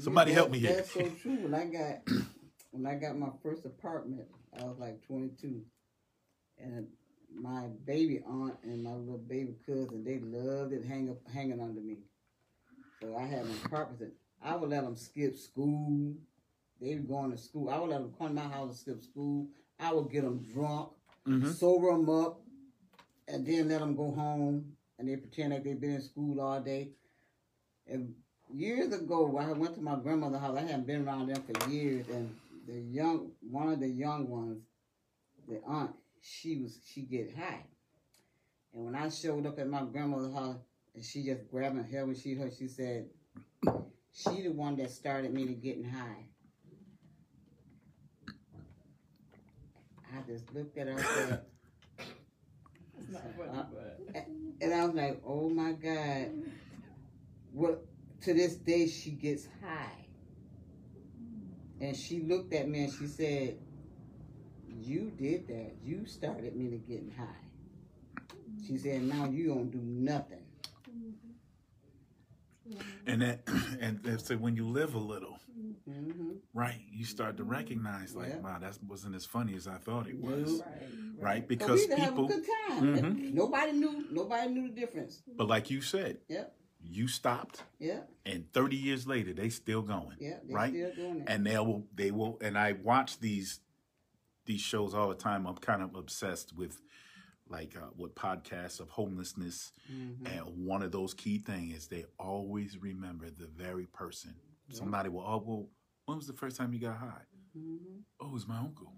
Somebody help me here. That's so true. When I got when I got my first apartment, I was like 22, and my baby aunt and my little baby cousin they loved it hang up hanging under me. So I had apartment. That I would let them skip school. They were going to school. I would let them come to my house and skip school. I would get them drunk, Mhm. sober them up, and then let them go home. And they pretend like they've been in school all day. And years ago, when I went to my grandmother's house, I hadn't been around them for years, and the young, one of the young ones, the aunt, she was, she get high. And when I showed up at my grandmother's house, and she just grabbed my hair when she heard, she said, she the one that started me to getting high. I just looked at her and said, uh, and I was like, oh my God. Well, to this day, she gets high. And she looked at me and she said, You did that. You started me to getting high. She said, Now you don't do nothing. and that and, and so when you live a little hmm right you start to recognize like Yeah. wow that wasn't as funny as i thought it was Nope. right But because we used have a people good time. Mhm. Nobody knew. Nobody knew the difference. but like you said Yep. you stopped Yeah. and 30 years later they still going Yeah. Right still doing it. and they will they will and i watch these these shows all the time i'm kind of obsessed with like uh, with podcasts of homelessness Mhm. and one of those key things is they always remember the very person Yeah. somebody will oh well when was the first time you got high Mhm. oh it was my uncle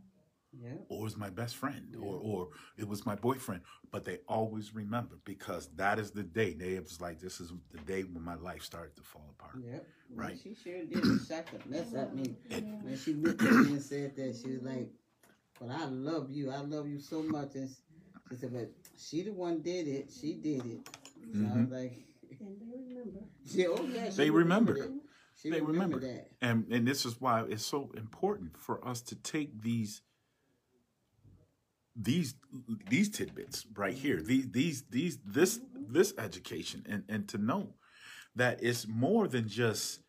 Yeah. or it was my best friend or Yeah. or it was my boyfriend but they always remember because that is the day they was like this is the day when my life started to fall apart Yep. Right. She sure did. She shocked the mess out me. When she looked at me and said that, she was like, But I love you. I love you so much. And she said, But she the one did it. She did it. So I Mhm. was like, And they remember. yeah, oh, yeah, They remember. She They remember. that. and and this is why it's so important for us to take these these these tidbits right here these these these this this education and and to know that it's more than just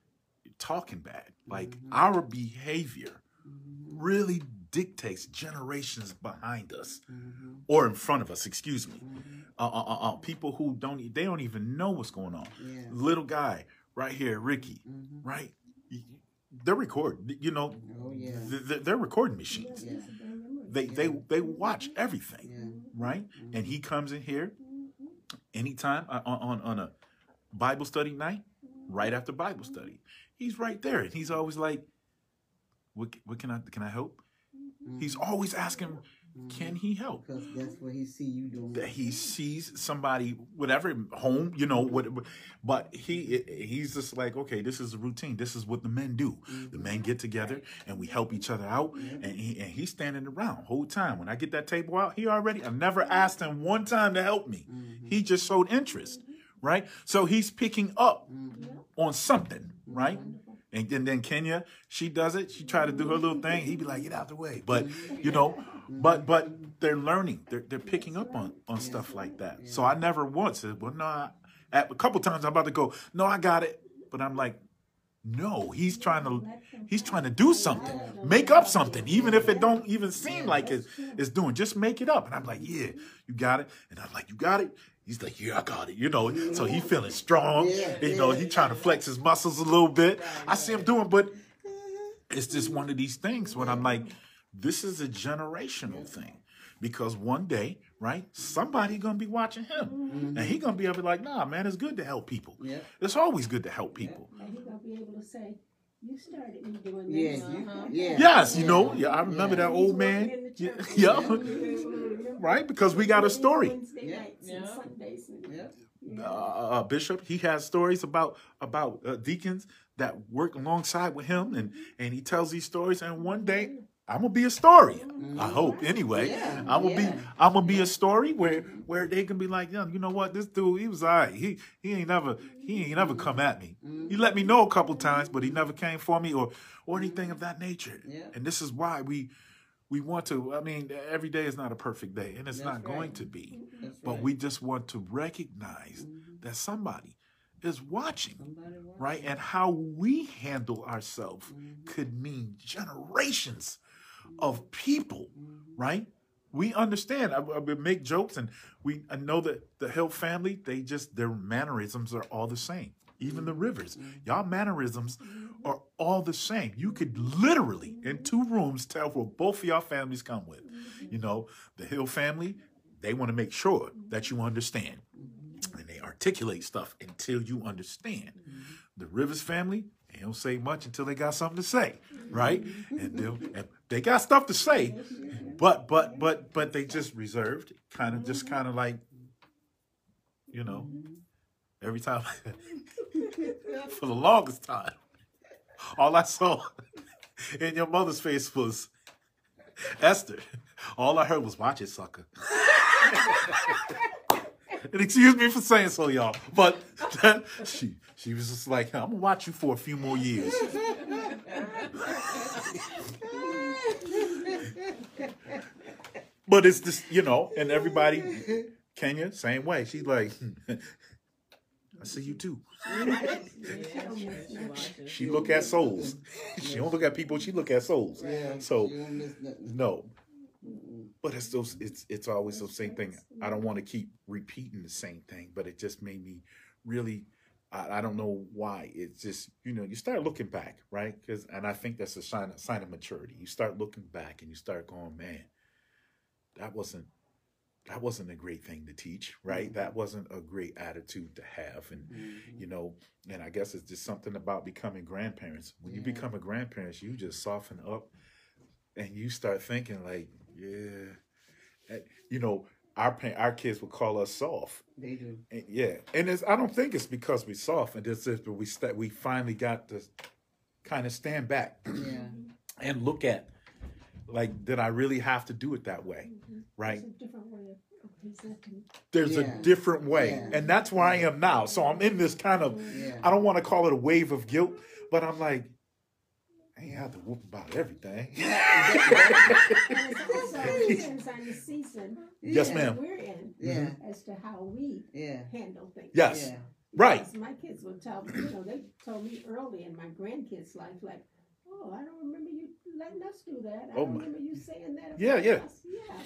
talking bad like Mhm. our behavior Mhm. really dictates generations behind us Mhm. or in front of us excuse me Mhm. uh, uh, uh, uh, people who don't they don't even know what's going on Yeah. little guy right here ricky Mhm. right they're recording you know Oh, yeah. th- th- they're recording machines. Yeah. They they they watch everything, right? And he comes in here anytime uh, on on on a Bible study night, right after Bible study. He's right there, and he's always like, "What what can I can I help?" He's mm-hmm. always asking, "Can he help?" Because that's what he see you doing. That he sees somebody, whatever, home, you know, what, but he he's just like, okay, this is a routine. This is what the men do. Mm-hmm. The men get together and we help each other out. Mm-hmm. And he and he's standing around whole time. When I get that table out, he already. I never asked him one time to help me. He just showed interest, right? So he's picking up on something, right? And then, then Kenya, she does it. She try to do her little thing. He'd be like, "Get out the way." But you know, but but they're learning. They're they're picking up on on stuff like that. So I never once said, "Well, no." A couple times I'm about to go, "No, I got it," but I'm like, "No, he's trying to he's trying to do something. Make up something, even if it don't even seem like it's doing. Just make it up." And I'm like, "Yeah, you got it." And I'm like, "You got it." He's like, yeah, I got it. You know, so he feeling strong. Yeah, you know, he trying to flex his muscles a little bit. I see him doing, but mm-hmm. it's just one of these things when I'm like, this is a generational thing. Because one day, right, somebody gonna be watching him. Mm-hmm. And he gonna be able to be like, nah, man, it's good to help people. Yeah. It's always good to help people. And he's gonna be able to say, you started me doing Yeah, this. Uh-huh. yeah. Yes, you know, yeah, I remember Yeah. that old man. Yeah, yeah. right? Because we got a story. Yeah. Yeah. Yeah. Yeah. uh, Bishop. He has stories about about uh, deacons that work alongside with him, and and he tells these stories. And one day, I'm gonna be a historian. I mm-hmm. hope, anyway. Yeah, I'm gonna yeah. be I'm gonna be a story where where they can be like, yeah, you know what, this dude, he was alright. He he ain't never he ain't never come at me. He let me mm-hmm. know a couple times, but he never came for me or or anything of that nature. Yeah. And this is why we. We want to. I mean, every day is not a perfect day, and it's That's not going to be That's but right. we just want to recognize mm-hmm. that somebody is watching Somebody watch. right and how we handle ourselves could mean generations of people right? We understand. I, I would make jokes and we I know that the hill family they just their mannerisms are all the same. Even the rivers. Y'all mannerisms are all the same. You could literally in two rooms tell where both of y'all families come with. You know the hill family they want to make sure that you understand. And they articulate stuff until you understand. The rivers family they don't say much until they got something to say right? And, and they got stuff to say but but but but they just reserved kind of just kind of like you know every time for the longest time. All i saw in your mother's face was esther. All i heard was watch it sucker and excuse me for saying so y'all but she she was just like i'm gonna watch you for a few more years But it's just, you know, and everybody, Kenya, same way. She's like, I see you too. She look at souls. She don't look at people. She look at souls. Yeah, So you don't miss nothing. no, but it's those. It's it's always the same thing. I don't want to keep repeating the same thing, but it just made me really. I, I don't know why. It's just you know you start looking back, right? Because and I think that's a sign a sign of maturity. You start looking back and you start going, man, that wasn't that wasn't a great thing to teach, right? That wasn't a great attitude to have, and Mm-hmm. you know, and I guess it's just something about becoming grandparents. When you become a grandparent, you just soften up and you start thinking like, yeah, And, you know, our pa- our kids would call us soft, They do. and, yeah, and it's, I don't think it's because we're soft, and it's just that we st- we finally got to kind of stand back Yeah. and look at, like, did I really have to do it that way, mm-hmm. right? It's a different way of of presenting. There's Yeah. a different way, Yeah. and that's where I am now. So I'm in this kind of, Yeah. I don't want to call it a wave of guilt, but I'm like, I ain't have to whoop about everything. And it also depends on the season Yes, ma'am. we're in Yeah. as to how we Yeah. handle things. Yes. Yeah. Right. Because my kids would tell me, you know, they told me early in my grandkids' life, like, oh, I don't remember you letting us do that. I Oh, don't my- remember you saying that. Yeah, about yeah. us." Yeah.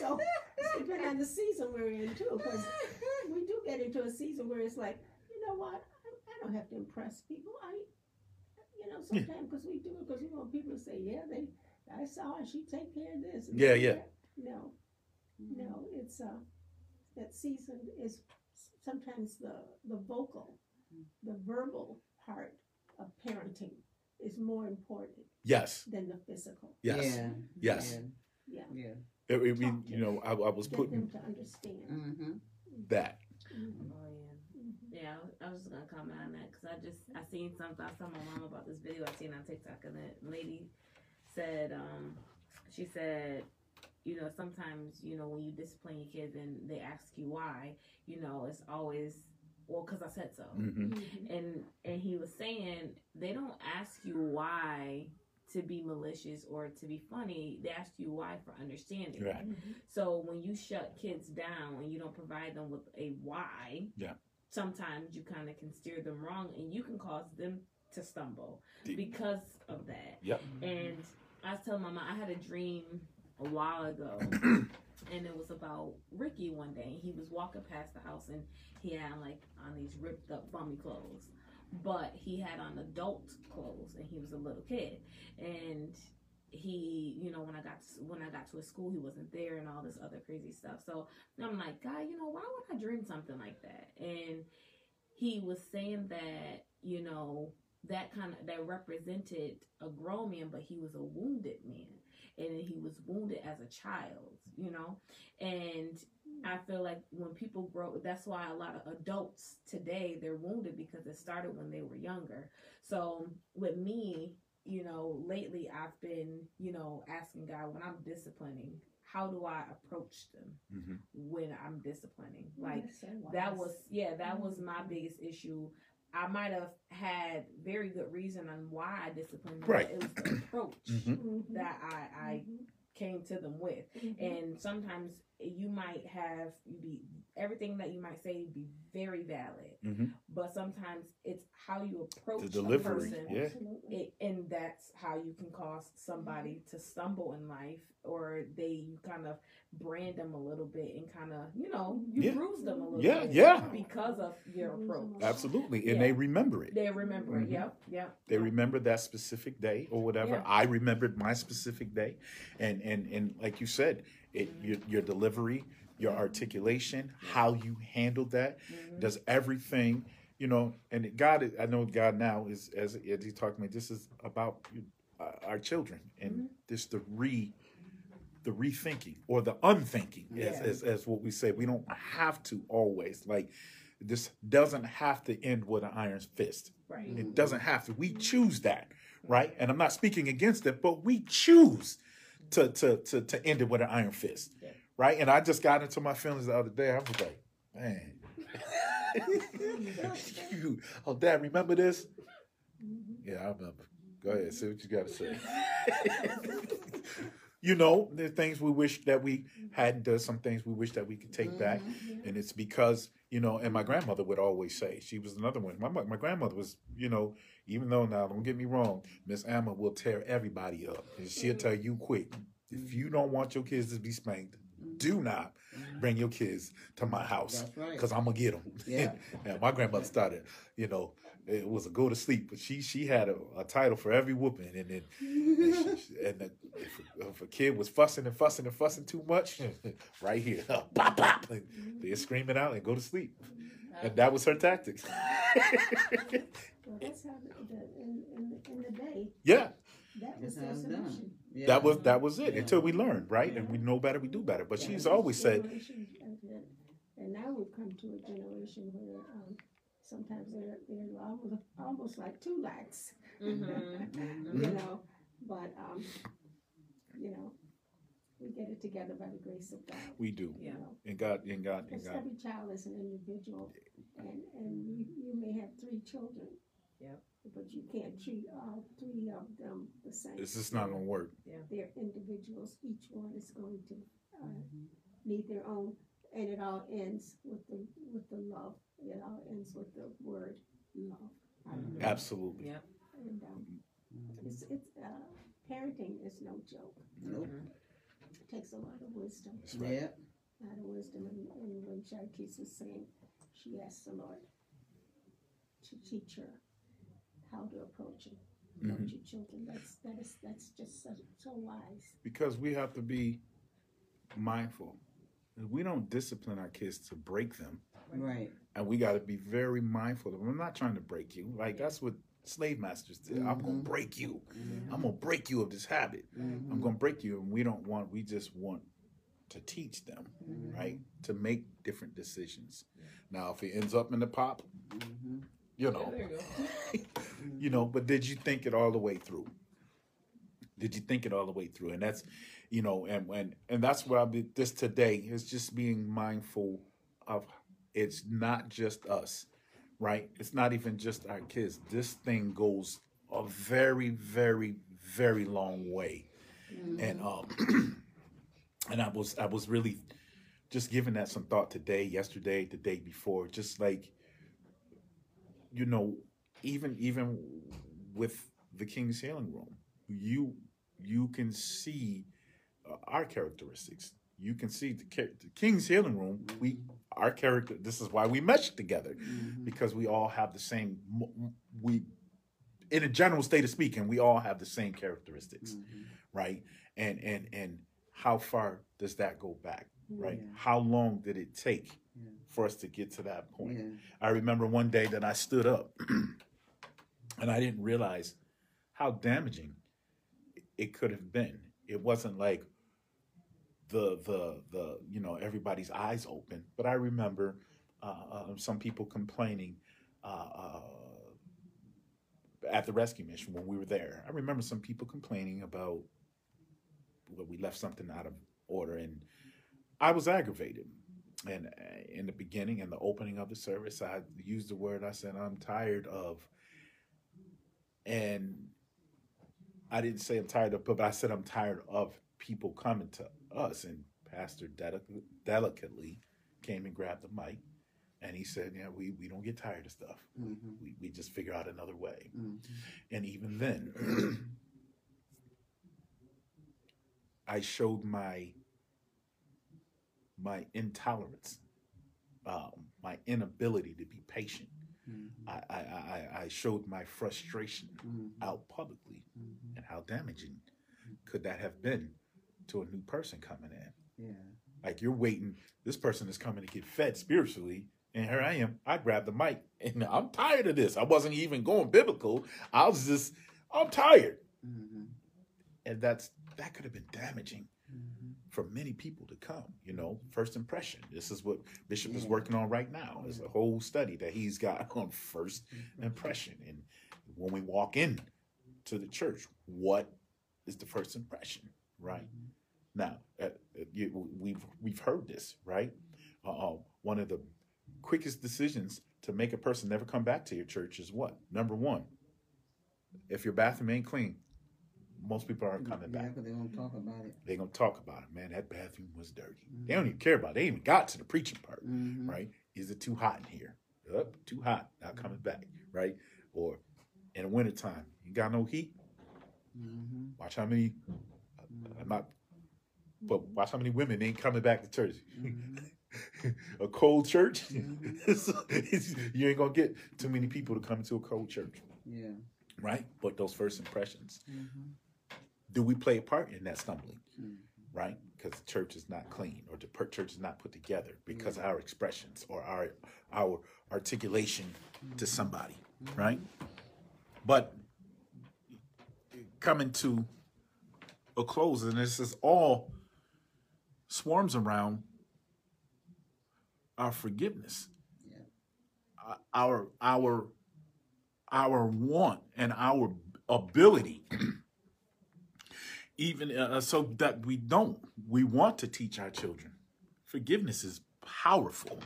So it's depending on the season we're in, too, because we do get into a season where it's like, you know what, I, I don't have to impress people. I, you know, sometimes because we do it because we want people to say, yeah, they, I saw her, she take care of this. and Yeah, yeah. that." No, no, it's, uh, that season is sometimes the, the vocal, the verbal part of parenting is more important Yes, than the physical. yes, Yeah. yes. Yeah, Yeah. It, it, we- you know, I, I was get putting them to understand. Mm-hmm. that. Mhm. Oh yeah, yeah. I was, I was just gonna comment on that because I just I seen something. I told my mom about this video I seen on TikTok, and the lady said, um, she said, you know, sometimes you know when you discipline your kids and they ask you why, you know, it's always well, because I said so. hmm Mhm. And and he was saying they don't ask you why to be malicious or to be funny. They ask you why for understanding. Right. Mhm. So when you shut kids down and you don't provide them with a why, Yeah. Sometimes you kind of can steer them wrong and you can cause them to stumble Deep. because of that. Yep. And I was telling Mama I had a dream a while ago, and it was about Ricky one day. And He was walking past the house and he had like on these ripped up bummy clothes, but he had on adult clothes and he was a little kid. And he, you know, when I got to, when I got to his school, he wasn't there and all this other crazy stuff. So I'm like, God, you know, why would I dream something like that? And he was saying that, you know, that kind of that represented a grown man, but he was a wounded man, and he was wounded as a child, you know. And I feel like when people grow, that's why a lot of adults today they're wounded because it started when they were younger. So with me, you know, lately I've been, you know, asking God when I'm disciplining, how do I approach them hmm when I'm disciplining? Like so that was yeah that was my biggest issue i might have had very good reason on why i disciplined them, Right. it was the approach Mhm. Mhm. that i i Mhm. came to them with Mhm. and sometimes you might have you be everything that you might say be very valid hmm but sometimes it's how you approach The a delivery, person yeah. It, and that's how you can cause somebody to stumble in life or they you kind of brand them a little bit and kind of you know you Yeah. bruise them a little Yeah, bit yeah. because of your approach Absolutely, and Yeah. they remember it. they remember it Mhm. yep yep They yep. remember that specific day or whatever. Yeah. I remembered my specific day, and and and like you said, it Mm-hmm. your, your delivery, your articulation, how you handled that, Mhm. does everything. You know, and God, I know God now is as as He talked to me. This is about uh, our children, and Mhm. this the re the rethinking or the unthinking as, as as what we say. We don't have to always like. This doesn't have to end with an iron fist. right It doesn't have to. We choose that, right? And I'm not speaking against it, but we choose to to to, to end it with an iron fist, Yeah. Right? And I just got into my feelings the other day. I was like, man. oh, Dad, remember this? Yeah, I remember. Go ahead, say what you got to say. you know, there are things we wish that we hadn't done, some things we wish that we could take back. Mm-hmm. And it's because, you know, and my grandmother would always say, she was another one. My, my grandmother was, you know, even though now, don't get me wrong, Miss Emma will tear everybody up. And she'll tell you quick, if you don't want your kids to be spanked, do not mm-hmm. bring your kids to my house That's right. because I'm gonna get them. Yeah. and my grandmother started, you know, it was a go to sleep, but she she had a, a title for every whooping, and then and, she, and the, if, if a kid was fussing and fussing and fussing too much, right here, pop pop, they're mm-hmm. screaming out and go to sleep, mm-hmm. and that was her tactic. Well, that's how the, the, in, in, the, in the day, yeah, that was That's their how done. solution. Yeah. that was that was it Yeah. until we learned, right? And we know better, we do better. But she's always said, Generation of the- And now we've come to a generation where um, sometimes they're, they're almost, almost like too lax, Mhm. Mhm. you know, but, um, you know, we get it together by the grace of God. we do, You Yeah. know, and God, and God, and because God. every child is an individual, and, and you, you may have three children. Yep. But you can't treat all three of them the same. It's just not gonna work. They're individuals, each one is going to, uh, need their own, and it all ends with the, with the love. It all ends with the word love. Hallelujah. Absolutely. Yep. And, um, it's, it's, uh, parenting is no joke. Nope. It takes a lot of wisdom, That's right. Yeah. a lot of wisdom, and, and when Sharkis was saying, she asked the Lord to teach her how to approach and Mm-hmm. your children. That's, that is, that's just so, so wise. because we have to be mindful. We don't discipline our kids to break them, Right. and we got to be very mindful. of I'm not trying to break you. Like that's what slave masters did. I'm gonna Mhm. break you. Mhm. I'm gonna break you of this habit. Mhm. I'm gonna break you, and we don't want. We just want to teach them, Mhm. right, to make different decisions. Now, if it ends up in the pop. You know, there you you know but did you think it all the way through did you think it all the way through and that's you know and and and that's where i'll be this today is just being mindful of it's not just us right? It's not even just our kids. This thing goes a very, very, very long way. And um and I was I was really just giving that some thought today, yesterday, the day before, just like you know, even even with the King's Healing Room, you you can see uh, our characteristics. You can see the, the King's Healing Room. We our character. This is why we mesh together because we all have the same. We, in a general state of speaking, we all have the same characteristics, right? And and and how far does that go back, right? Yeah. How long did it take Yeah. for us to get to that point? Yeah. I remember one day that I stood up and I didn't realize how damaging it could have been. It wasn't like the the the you know everybody's eyes open, but I remember uh, uh, some people complaining uh, uh, at the rescue mission when we were there. I remember some people complaining about well, we left something out of order, and I was aggravated. And uh, in the beginning, in the opening of the service, I used the word. I said, "I'm tired of," and I didn't say I'm tired of, but I said I'm tired of people coming to us. And Pastor delic- delicately came and grabbed the mic, and he said, "Yeah, we we don't get tired of stuff. Mhm. We we just figure out another way." Mhm. And even then, I showed my my intolerance, um, my inability to be patient. Mhm. I, I, I, I showed my frustration Mhm. out publicly, Mhm. and how damaging could that have been to a new person coming in? Yeah. Like you're waiting, this person is coming to get fed spiritually, and here I am. I grabbed the mic, and I'm tired of this. I wasn't even going biblical. I was just, I'm tired, Mhm. and that's that could have been damaging. For many people to come. You know, first impression. This is what Bishop is working on right now. There's a whole study that he's got on first impression, and when we walk in to the church, what is the first impression, right? Now, uh, uh, you, we've we've heard this, right? Uh, one of the quickest decisions to make a person never come back to your church is what? Number one, if your bathroom ain't clean, most people aren't coming Yeah, back. because they don't talk about it. They're gonna talk about it, man. That bathroom was dirty. They don't even mm-hmm. care about it. They even got to the preaching part, Mhm. right? Is it too hot in here? Up, too hot, not coming mm-hmm. back, right? Or in the wintertime, you got no heat. Mhm. Watch how many. Mm-hmm. I'm not, but watch how many women ain't coming back to church. a cold church, you ain't gonna get too many people to come to a cold church, Yeah. right? But those first impressions. Do we play a part in that stumbling, Mhm. right? Because the church is not clean or the per- church is not put together because our expressions or our our articulation to somebody, right? But coming to a close, and this is all swarms around our forgiveness, Uh, our our our want and our ability, even uh, so that we don't. We want to teach our children. Forgiveness is powerful.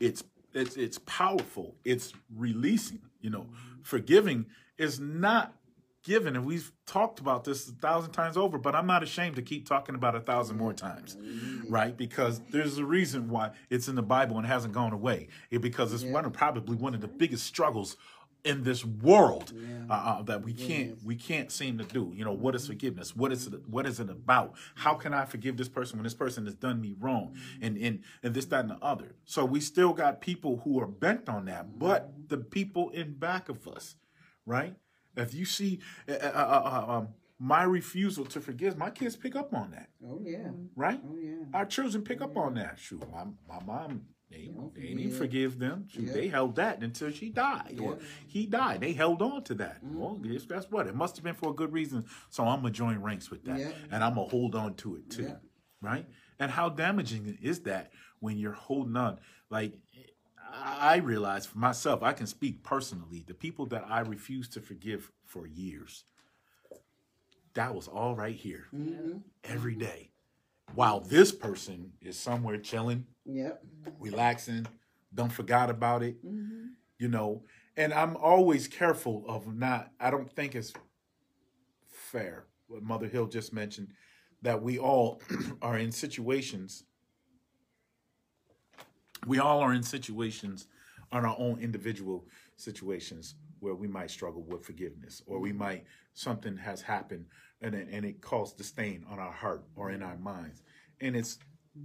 It's it's it's powerful. It's releasing. You know, forgiving is not given, and we've talked about this a thousand times over. But I'm not ashamed to keep talking about a thousand more times, right? Because there's a reason why it's in the Bible and hasn't gone away. It because it's one of probably one of the biggest struggles in this world uh, uh, that we can't we can't seem to do. You know, what is forgiveness? What is it? What is it about? How can I forgive this person when this person has done me wrong? And and and this, that, and the other. So we still got people who are bent on that, but the people in back of us, right? If you see uh, uh, uh, um, my refusal to forgive, my kids pick up on that, Oh yeah. right? Oh yeah. Our children pick up on that. Shoot, my, my mom, they, Don't they didn't forget. forgive them. Yeah. They held that until she died or he died. They held on to that. Well, guess that's what. It must have been for a good reason. So I'm going to join ranks with that. Yeah. And I'm going to hold on to it too. Yeah. Right? And how damaging is that when you're holding on? Like, I realize for myself, I can speak personally. The people that I refused to forgive for years, that was all right here Mhm. every day. While this person is somewhere chilling, Yep. relaxing, don't forgot about it. Mhm. you know. And I'm always careful of not. I don't think it's fair what Mother Hill just mentioned that we all are in situations. We all are in situations on our own individual situations where we might struggle with forgiveness or we might something has happened and it, and it caused stain on our heart or in our minds. And it's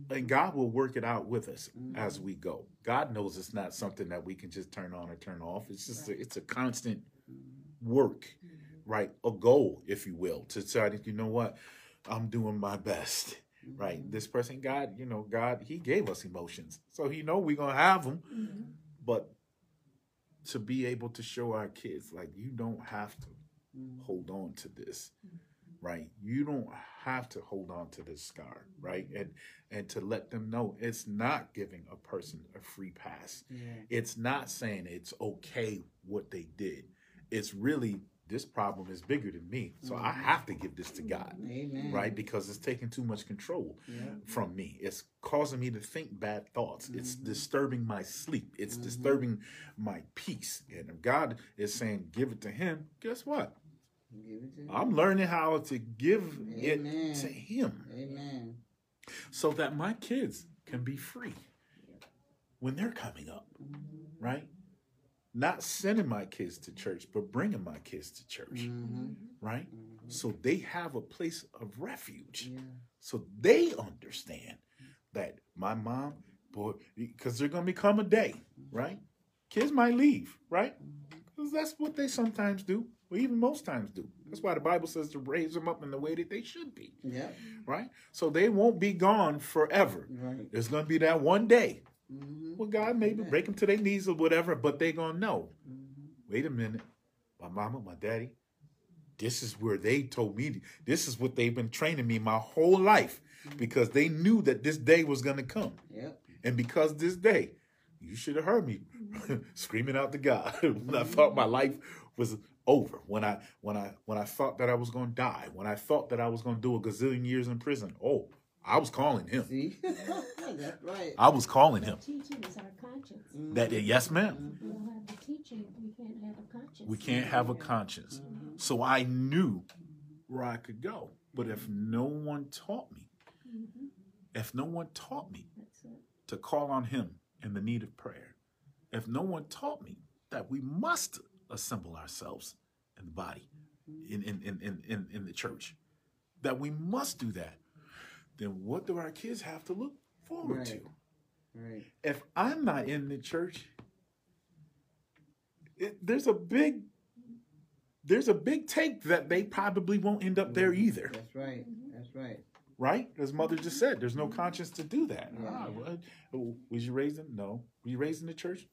and God will work it out with us as we go. God knows it's not something that we can just turn on or turn off. It's just a, it's a constant work, right? A goal, if you will, to try to you know what? I'm doing my best, right? Mm-hmm. This person, God, you know, God, He gave us emotions, so He know we're gonna have them, mm-hmm. but to be able to show our kids like you don't have to mm-hmm. hold on to this right you don't have to hold on to this scar right and and to let them know it's not giving a person a free pass Yeah. it's not saying it's okay what they did it's really this problem is bigger than me so i have to give this to god Amen. right because it's taking too much control Yeah. from me. It's causing me to think bad thoughts. It's Mhm. disturbing my sleep. It's Mhm. disturbing my peace. And if God is saying, give it to Him, guess what? Give it to I'm learning how to give Amen. it to Him Amen. so that my kids can be free when they're coming up, Mm-hmm. right? Not sending my kids to church, but bringing my kids to church, Mhm. right? Mhm. So they have a place of refuge. Yeah. so they understand that my mom, boy, because they're gonna become a day, right? Kids might leave, right? Because that's what they sometimes do, or even most times do. That's why the Bible says to raise them up in the way that they should be, Yeah. right? So they won't be gone forever. Right. There's gonna be that one day Mhm. well, God maybe break them to their knees or whatever, but they're gonna know. Mhm. Wait a minute, my mama, my daddy, this is where they told me. This is what they've been training me my whole life because they knew that this day was gonna come, Yep. and because this day, you should have heard me screaming out to God when I thought my life was over. When I when I when I thought that I was gonna die. When I thought that I was gonna do a gazillion years in prison. Oh, I was calling him. See? That's right. I was calling him. Teaching is our conscience. That yes, ma'am. If we don't have the teaching, we can't have a conscience. We can't have a conscience. So I knew where I could go. But if no one taught me, Mhm. if no one taught me to call on Him in the need of prayer, if no one taught me that we must assemble ourselves in the body, in, in, in, in, in, the church, that we must do that, then what do our kids have to look forward Right. to? Right. if I'm not in the church, it, there's a big there's a big take that they probably won't end up there either, That's right. That's right. right? As mother just said, there's no conscience to do that. Yeah. Ah, what? Oh, Was you raised in? No. Were you raised in the church?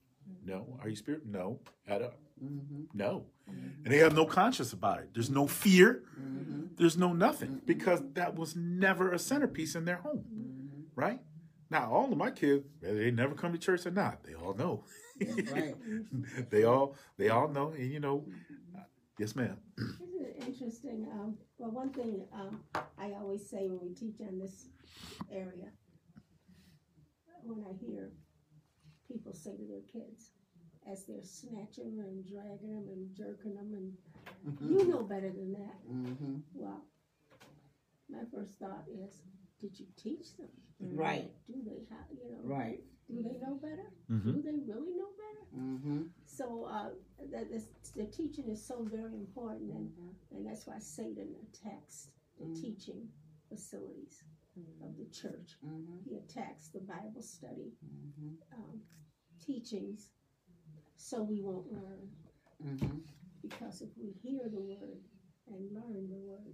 No. Are you spirit? No. At a, Mm-hmm. no. And they have no conscience about it. There's no fear. Mm-hmm. There's no nothing because that was never a centerpiece in their home, Mm-hmm. right? Now, all of my kids, whether they never come to church or not, they all know. Right. they all they all know and you know uh, yes ma'am Isn't it interesting? Um, well, one thing um, I always say when we teach on this area, when I hear people say to their kids, as they're snatching them and dragging them and jerking them, and you know better than that. Mm-hmm. Well, my first thought is, did you teach them? Right. Do they have, you know? Right. Do they know better? Mhm. Do they really know better? Mm-hmm. So uh, that this, the teaching is so very important, and, and that's why Satan attacks the Mhm. teaching facilities of the church. Mm-hmm. He attacks the Bible study Mm-hmm. um, teachings, so we won't learn. Mm-hmm. Because if we hear the word and learn the word,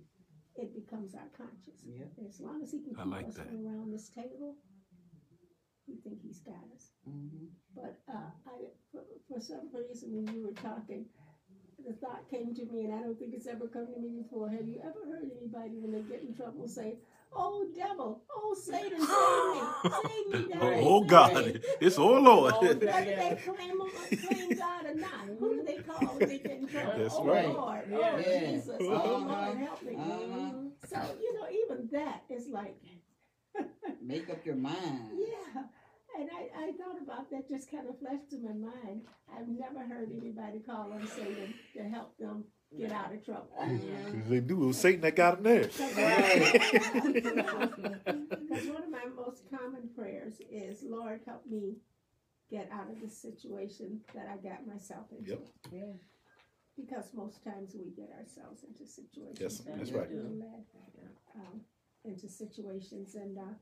it becomes our conscience. Yep. And as long as he can I keep like us that. around this table, we think he's got us. Mm-hmm. But uh, I, for, for some reason, when you were talking, the thought came to me, and I don't think it's ever come to me before. Have you ever heard anybody, when they get in trouble, say, "Oh devil, oh Satan, save me, save me, God, oh save god me." it's oh lord Whether they claim, claim God or not, who do they call when they get in trouble? That's oh right. Lord, oh Yeah. Jesus, oh Uh-huh. Lord, help me. Uh-huh. So you know, even that is like, Make up your mind. yeah. And I, I thought about that, just kind of flashed to my mind. I've never heard anybody call on Satan to help them get out of trouble. They do. it was Satan that got them there. Because one of my most common prayers is, Lord, help me get out of the situation that I got myself into. Yep. Yeah. Because most times we get ourselves into situations. Yes, that that's we're right. being led, um, into situations and, uh,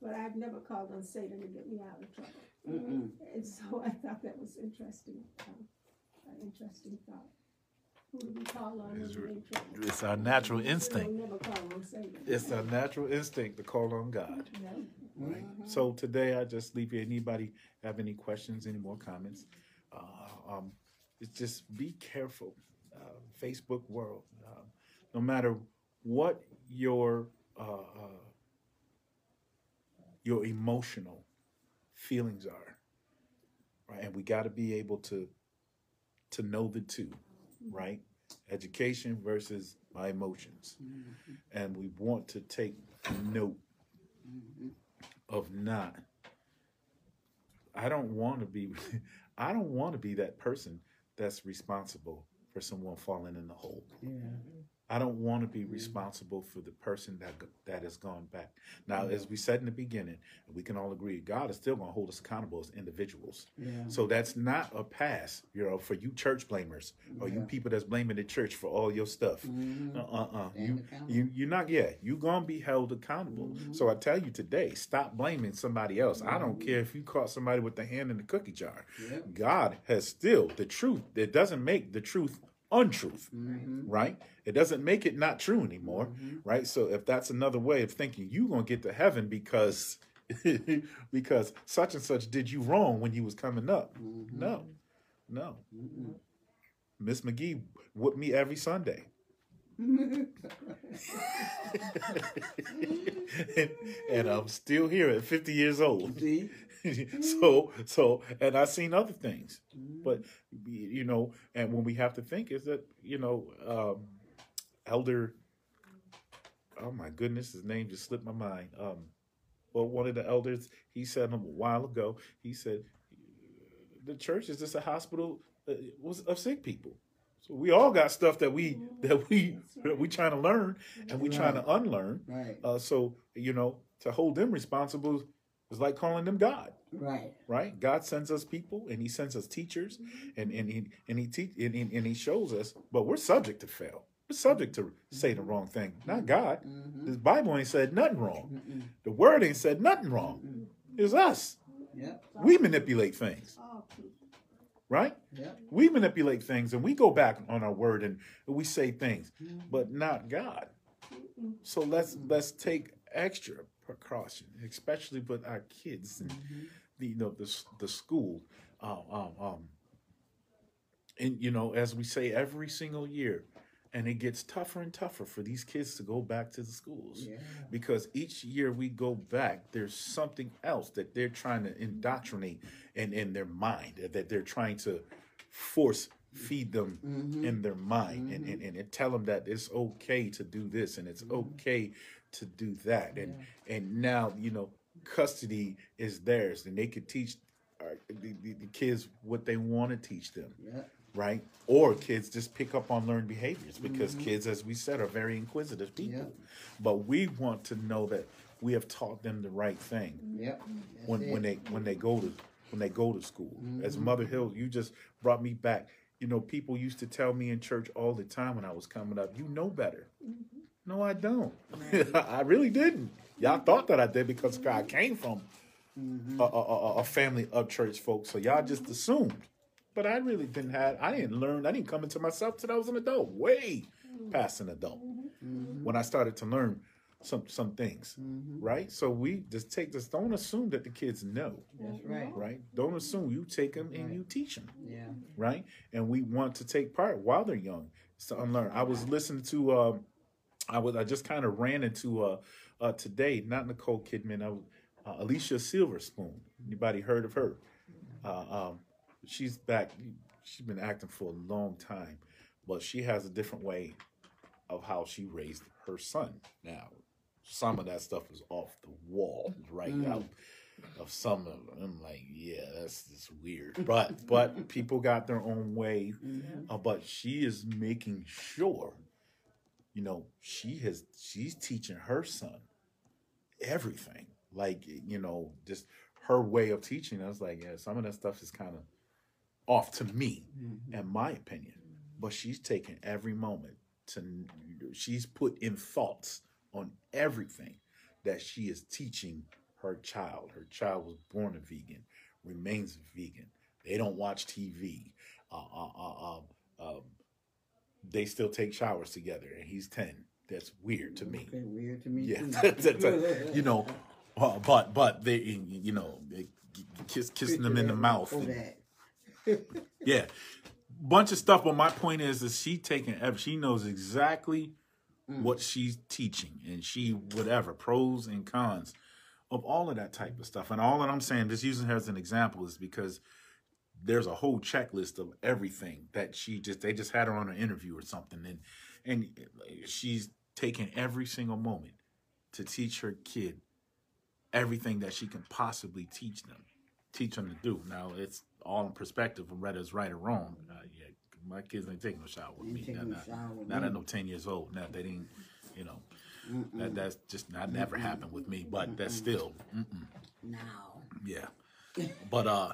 but I've never called on Satan to get me out of trouble. Mm-mm. And so I thought that was interesting, um, an interesting thought. It's our natural instinct. It's our natural instinct to call on God. Right. So today I just leave here. Anybody have any questions, any more comments? Uh, um, it's just be careful, uh, Facebook world. Uh, no matter what your uh, uh, your emotional feelings are, right? And we got to be able to to know the two, Mm-hmm. right? Education versus my emotions, mm-hmm. and we want to take note mm-hmm. of not. I don't want to be. I don't want to be that person that's responsible for someone falling in the hole. Yeah. I don't want to be responsible for the person that that has gone back. Now, as we said in the beginning, we can all agree, God is still going to hold us accountable as individuals. Yeah. So that's not a pass, you know, for you church blamers or you people that's blaming the church for all your stuff. Mhm. Uh uh uh. Stand You you you're not yeah. You're gonna be held accountable. So I tell you today, stop blaming somebody else. I don't care if you caught somebody with the hand in the cookie jar. Yep. God has still the truth. It doesn't make the truth untruth, Mm-hmm. right? It doesn't make it not true anymore, right? So if that's another way of thinking, you gonna get to heaven because because such and such did you wrong when you was coming up. No, no. Miss McGee whooped me every Sunday. and, and I'm still here at 50 years old. See? so so and I've seen other things. But you know, and when we have to think is that, you know, um elder oh my goodness, his name just slipped my mind. Um well one of the elders, he said a while ago, he said the church is just a hospital uh, was of sick people. So we all got stuff that we that we that we trying to learn and we trying to unlearn. Right. Uh, so you know, to hold them responsible is like calling them God, Right. right? God sends us people, and He sends us teachers, and and He and He teach and, and, and He shows us, but we're subject to fail. We're subject to say the wrong thing, not God. This Bible ain't said nothing wrong. The Word ain't said nothing wrong. It's us. Yep. We manipulate things, right? Yep. We manipulate things, and we go back on our word and we say things, but not God. So let's let's take extra precaution, especially with our kids and the you know the the school. Um, um, um, and you know, as we say every single year, and it gets tougher and tougher for these kids to go back to the schools Yeah. because each year we go back, there's something else that they're trying to indoctrinate in, in their mind, that they're trying to force feed them in their mind and, and, and tell them that it's okay to do this and it's okay to do that. And and now, you know, custody is theirs and they could teach uh, the, the, the kids what they want to teach them Yep. right? Or kids just pick up on learned behaviors because mm-hmm. kids, as we said, are very inquisitive people. Yeah. But we want to know that we have taught them the right thing mm-hmm. Yep. That's when it. when they when they go to when they go to school. As mm-hmm. Mother Hill, you just brought me back. You know, people used to tell me in church all the time when I was coming up, "You know better." No, I don't. I really didn't. Y'all thought that I did because I came from mm-hmm. a, a, a, a family of church folks, so y'all just assumed. But I really didn't have. I didn't learn. I didn't come into myself till I was an adult, way past an adult, mm-hmm. when I started to learn some some things. Mm-hmm. Right. So we just take this. Don't assume that the kids know. That's right. Right. Don't assume you take them and you teach them Yeah. right? And we want to take part while they're young to unlearn. I was listening to, um, I was, I just kind of ran into uh, uh, today, not Nicole Kidman, I was, uh, Alicia Silverstone. Anybody heard of her? Uh, um, she's back. She's been acting for a long time, but she has a different way of how she raised her son. Now, some of that stuff is off the wall, right? Now, of some of them. I'm like, yeah, that's just weird. But but people got their own way. Mhm. Uh, but she is making sure, you know, she has she's teaching her son everything. Like you know, just her way of teaching. I was like, yeah, some of that stuff is kind of off to me, Mhm. in my opinion. But she's taking every moment to. She's put in thoughts on everything that she is teaching her child. Her child was born a vegan, remains a vegan. They don't watch TV. Uh, uh, uh, um, um, they still take showers together, and he's ten. That's weird to me. Okay, weird to me Yeah, too. you know, uh, but but they, you know, they kiss kissing them in the mouth. And- yeah, bunch of stuff. But my point is, is she taking? She knows exactly Mm. what she's teaching, and she whatever pros and cons of all of that type of stuff. And all that I'm saying, just using her as an example, is because there's a whole checklist of everything that she just they just had her on an interview or something, and and she's taking every single moment to teach her kid everything that she can possibly teach them, teach them to do. Now it's all in perspective of whether it's right or wrong. Uh, yeah, my kids ain't taking no shower with me. Not, no not, with not at no ten years old. Now they didn't, you know, Mm-mm. that that's just not never happened with me. But that's still, mm-mm, Now. yeah. But uh,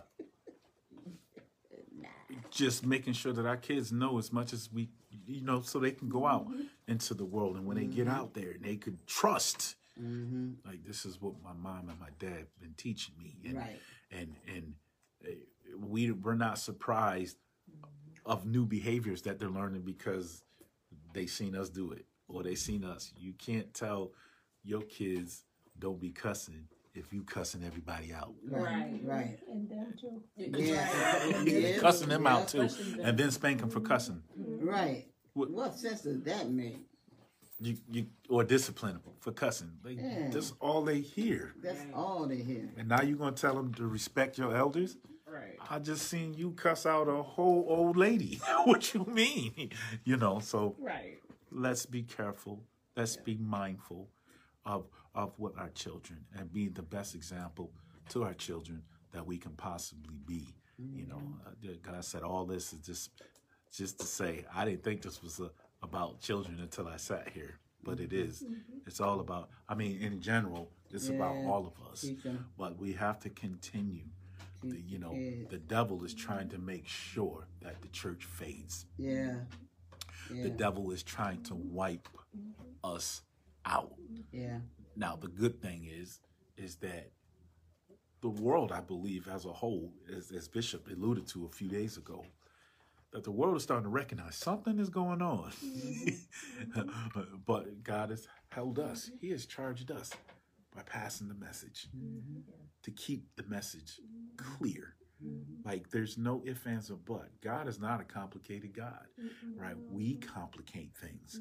just making sure that our kids know as much as we, you know, so they can go out into the world, and when they get out there, they could trust. Mm-hmm. Like this is what my mom and my dad been teaching me, and Right. and and uh, we we're not surprised of new behaviors that they're learning because they seen us do it or they seen us. You can't tell your kids don't be cussing if you cussing everybody out. Right. Right. And them too. Yeah. Yeah. cussing them out Yeah. too, and then spank them for mm-hmm. cussing. Right. What- What sense does that make? You you or discipline them for cussing. Like, Yeah. That's all they hear. That's all they hear. And now you're gonna tell them to respect your elders? Right. I just seen you cuss out a whole old lady. what you mean? You know, so Right. let's be careful. Let's be mindful of of what our children and being the best example to our children that we can possibly be. You know, uh, God said all this is just just to say I didn't think this was a, about children until I sat here, but it is. It's all about. I mean, in general, it's about all of us. But we have to continue. The, you know, the devil is trying to make sure that the church fades. Yeah. Yeah. The devil is trying to wipe us out. Yeah. Now, the good thing is, is that the world, I believe, as a whole, as, as Bishop alluded to a few days ago, that the world is starting to recognize something is going on. but God has held us. He has charged us by passing the message mm-hmm. to keep the message clear. Like there's no ifs, ands, or but. God is not a complicated God, right? We complicate things.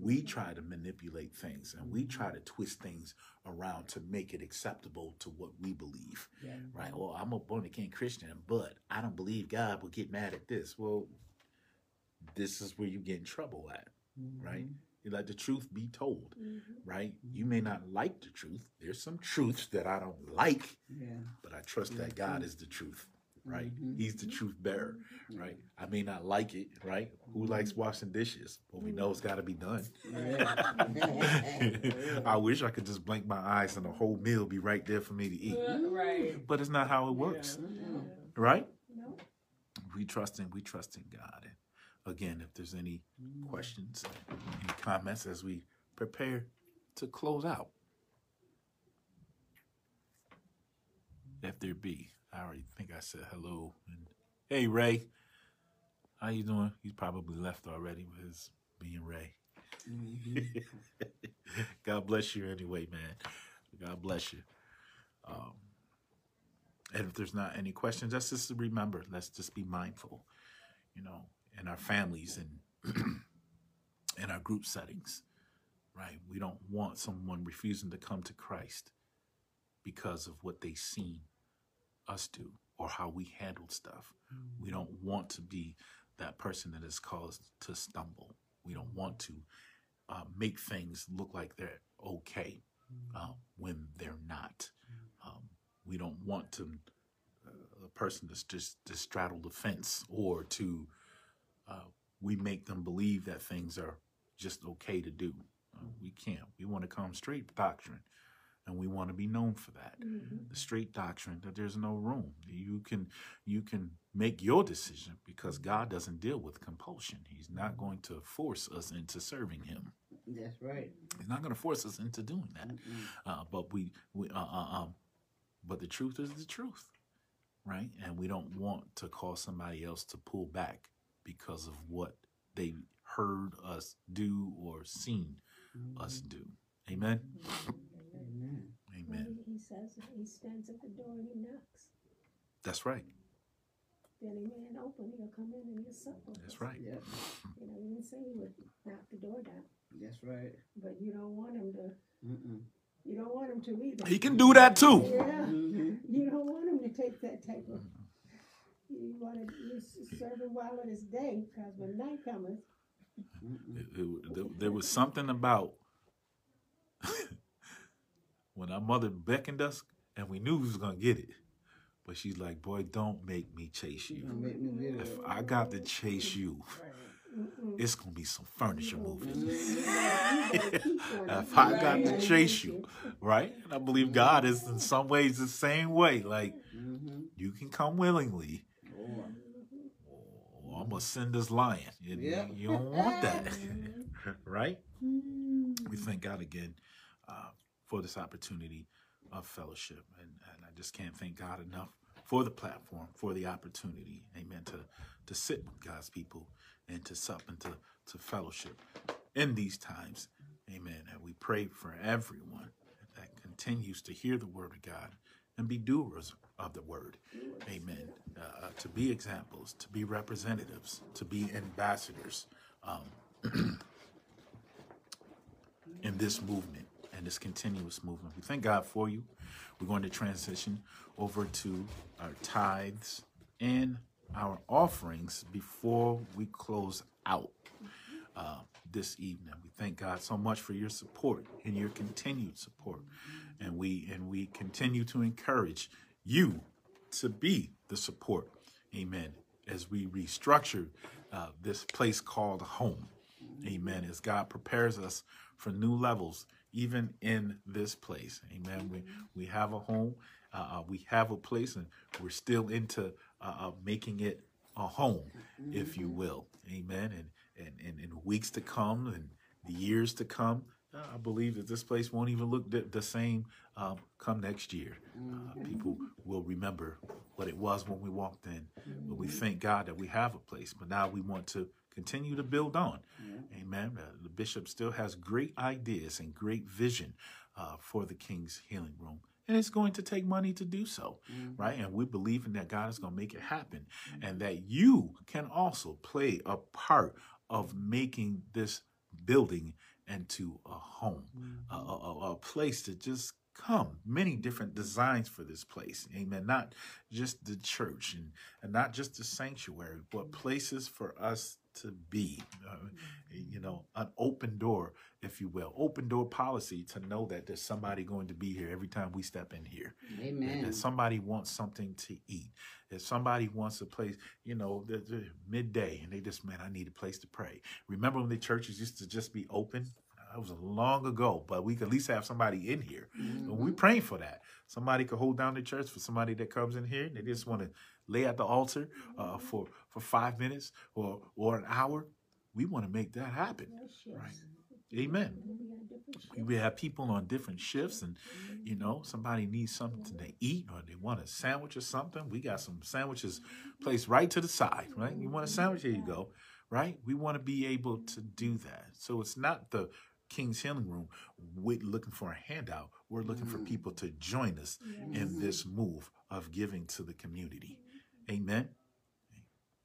We try to manipulate things and we try to twist things around to make it acceptable to what we believe, Yeah. right? Well, I'm a born again Christian, but I don't believe God will get mad at this. Well, this is where you get in trouble at, right? You let the truth be told, right? You may not like the truth. There's some truths that I don't like, Yeah. but I trust that God is the truth, right? Mhm. He's the truth bearer, right? I may not like it, right? Who likes washing dishes? But we know it's got to be done. I wish I could just blink my eyes and the whole meal be right there for me to eat. Right. But it's not how it works, Mhm. right? No. We trust in we trust in God. And again, if there's any questions, any comments as we prepare to close out. If there be, I already think I said hello. And hey Ray, how you doing? He's probably left already with his being Ray. God bless you anyway, man. God bless you. Um, and if there's not any questions, let's just remember, let's just be mindful, you know, in our families and in our group settings, right? We don't want someone refusing to come to Christ because of what they've seen us do or how we handle stuff. We don't want to be that person that is caused to stumble. We don't want to uh, make things look like they're okay uh, when they're not. Um, we don't want to uh, a person to just to straddle the fence or to uh, we make them believe that things are just okay to do. Uh, we can't. We want to come straight doctrine, and we want to be known for that. Mhm. The straight doctrine that there's no room. You can you can make your decision because God doesn't deal with compulsion. He's not going to force us into serving Him. That's right. He's not going to force us into doing that. Mm-mm. Uh, but we, we uh, uh, um, but the truth is the truth, right? And we don't want to cause somebody else to pull back because of what they heard us do or seen us do. Amen. Amen. Amen. He he says, he stands at the door and he knocks. That's right. Then a man open, he'll come in and he'll sup with That's us. right. Yep. You know, he didn't say he would knock the door down, That's right. but you don't want him to, Mm-mm. you don't want him to either. He can do that too. Yeah, Mhm. you don't want him to take that type of, you want to, you serve him while it is day, because when night cometh, there, there was something about when our mother beckoned us and we knew we was gonna get it. But she's like, boy, don't make me chase You you. gonna make me If. I got to chase you, it's gonna be some furniture moving. You better- you better keep doing it. If I got to chase you, right? And I believe God is in some ways the same way. Like Mm-hmm. you can come willingly, Or, or I'm gonna send this lion. You, you don't want that, right? We thank God again uh, for this opportunity of fellowship, and, and I just can't thank God enough for the platform, for the opportunity, Amen, to to sit with God's people and to sup and to to fellowship in these times, Amen. And we pray for everyone that continues to hear the word of God and be doers of the word, Amen. Uh, to be examples, to be representatives, to be ambassadors. Um, in this movement and this continuous movement. We thank God for you. We're going to transition over to our tithes and our offerings before we close out uh, this evening. We thank God so much for your support and your continued support, and we and we continue to encourage you to be the support. Amen. As we restructure uh, this place called home. Amen. As God prepares us for new levels, even in this place. Amen. We we have a home, uh, uh, we have a place, and we're still into uh, uh, making it a home, if you will. Amen. And and and in weeks to come and the years to come, uh, I believe that this place won't even look the, the same um, come next year. Uh, people will remember what it was when we walked in. But we thank God that we have a place. But now we want to continue to build on. Amen. Uh, the bishop still has great ideas and great vision uh, for the King's Healing Room. And it's going to take money to do so, right? And we believe in that God is going to make it happen and that you can also play a part of making this building into a home, a, a, a- a place to just come. Many different designs for this place. Amen. Not just the church and, and not just the sanctuary, but places for us to be. Uh, you know, an open door, if you will, open door policy to know that there's somebody going to be here every time we step in here. Amen. that somebody wants something to eat. If somebody wants a place, you know, the, the midday, and they just, man, I need a place to pray. Remember when the churches used to just be open? That was long ago, but we could at least have somebody in here. And We're praying for that. Somebody could hold down the church for somebody that comes in here. and They just want to lay at the altar uh, for for five minutes or or an hour. We want to make that happen. Right. Amen. We got different shifts. We have people on different shifts, and you know, somebody needs something to eat or they want a sandwich or something. We got some sandwiches placed right to the side, right? You want a sandwich? Here you go, right? We want to be able to do that. So it's not the King's Healing Room we're looking for a handout. We're looking for people to join us in this move of giving to the community. Amen.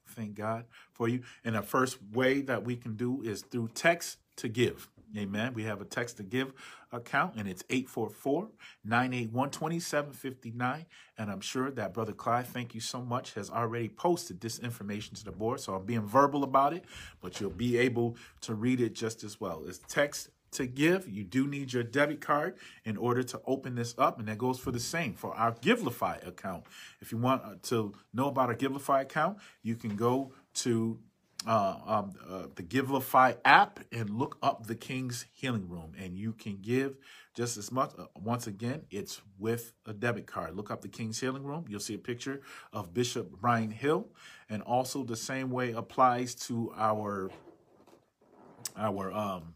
Thank God for you. And the first way that we can do is through text to give. Amen. We have a text to give account and it's 844 981 2759. And I'm sure that Brother Clyde, thank you so much, has already posted this information to the board. So I'm being verbal about it, but you'll be able to read it just as well. It's text to give, you do need your debit card in order to open this up. And that goes for the same for our Givelify account. If you want uh, to know about our Givelify account, you can go to uh, um, uh, the Givelify app and look up the King's Healing Room, and you can give just as much. Uh, once again, it's with a debit card. Look up the King's Healing Room. You'll see a picture of Bishop Brian Hill, and also the same way applies to our our um,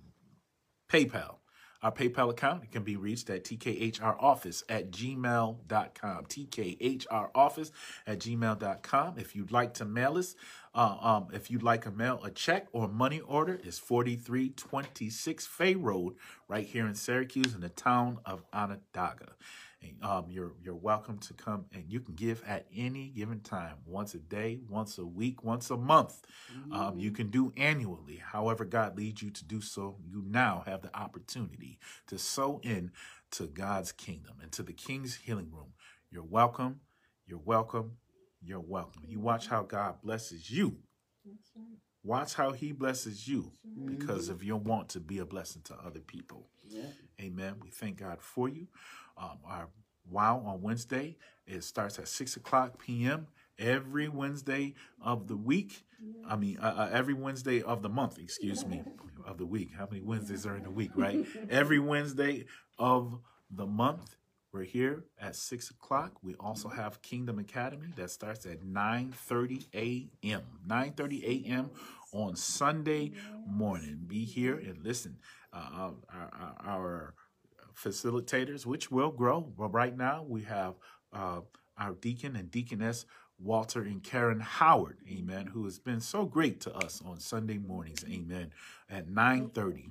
PayPal. Our PayPal account can be reached at tkhroffice at gmail.com. tkhroffice at gmail.com. If you'd like to mail us, uh, um, if you'd like to mail a check or money order, it's 4326 Fay Road, right here in Syracuse in the town of Onondaga. And, um, you're you're welcome to come and you can give at any given time, once a day, once a week, once a month. Um, you can do annually, however God leads you to do so. You now have the opportunity to sow in to God's kingdom and to the King's healing room. You're welcome. You're welcome. You're welcome. You watch how God blesses you. Right. Watch how He blesses you because of your want to be a blessing to other people. Yeah. Amen. We thank God for you. Um, our wow on Wednesday it starts at six o'clock p.m. every Wednesday of the week. I mean, uh, uh, every Wednesday of the month. Excuse me, of the week. How many Wednesdays are in a week? Right. every Wednesday of the month. We're here at six o'clock. We also have Kingdom Academy that starts at nine thirty a.m. Nine thirty a.m. on Sunday morning. Be here and listen. Uh, our, our, our facilitators, which will grow. But right now, we have uh, our deacon and deaconess, Walter and Karen Howard, amen, who has been so great to us on Sunday mornings, amen, at 9.30. Thankful.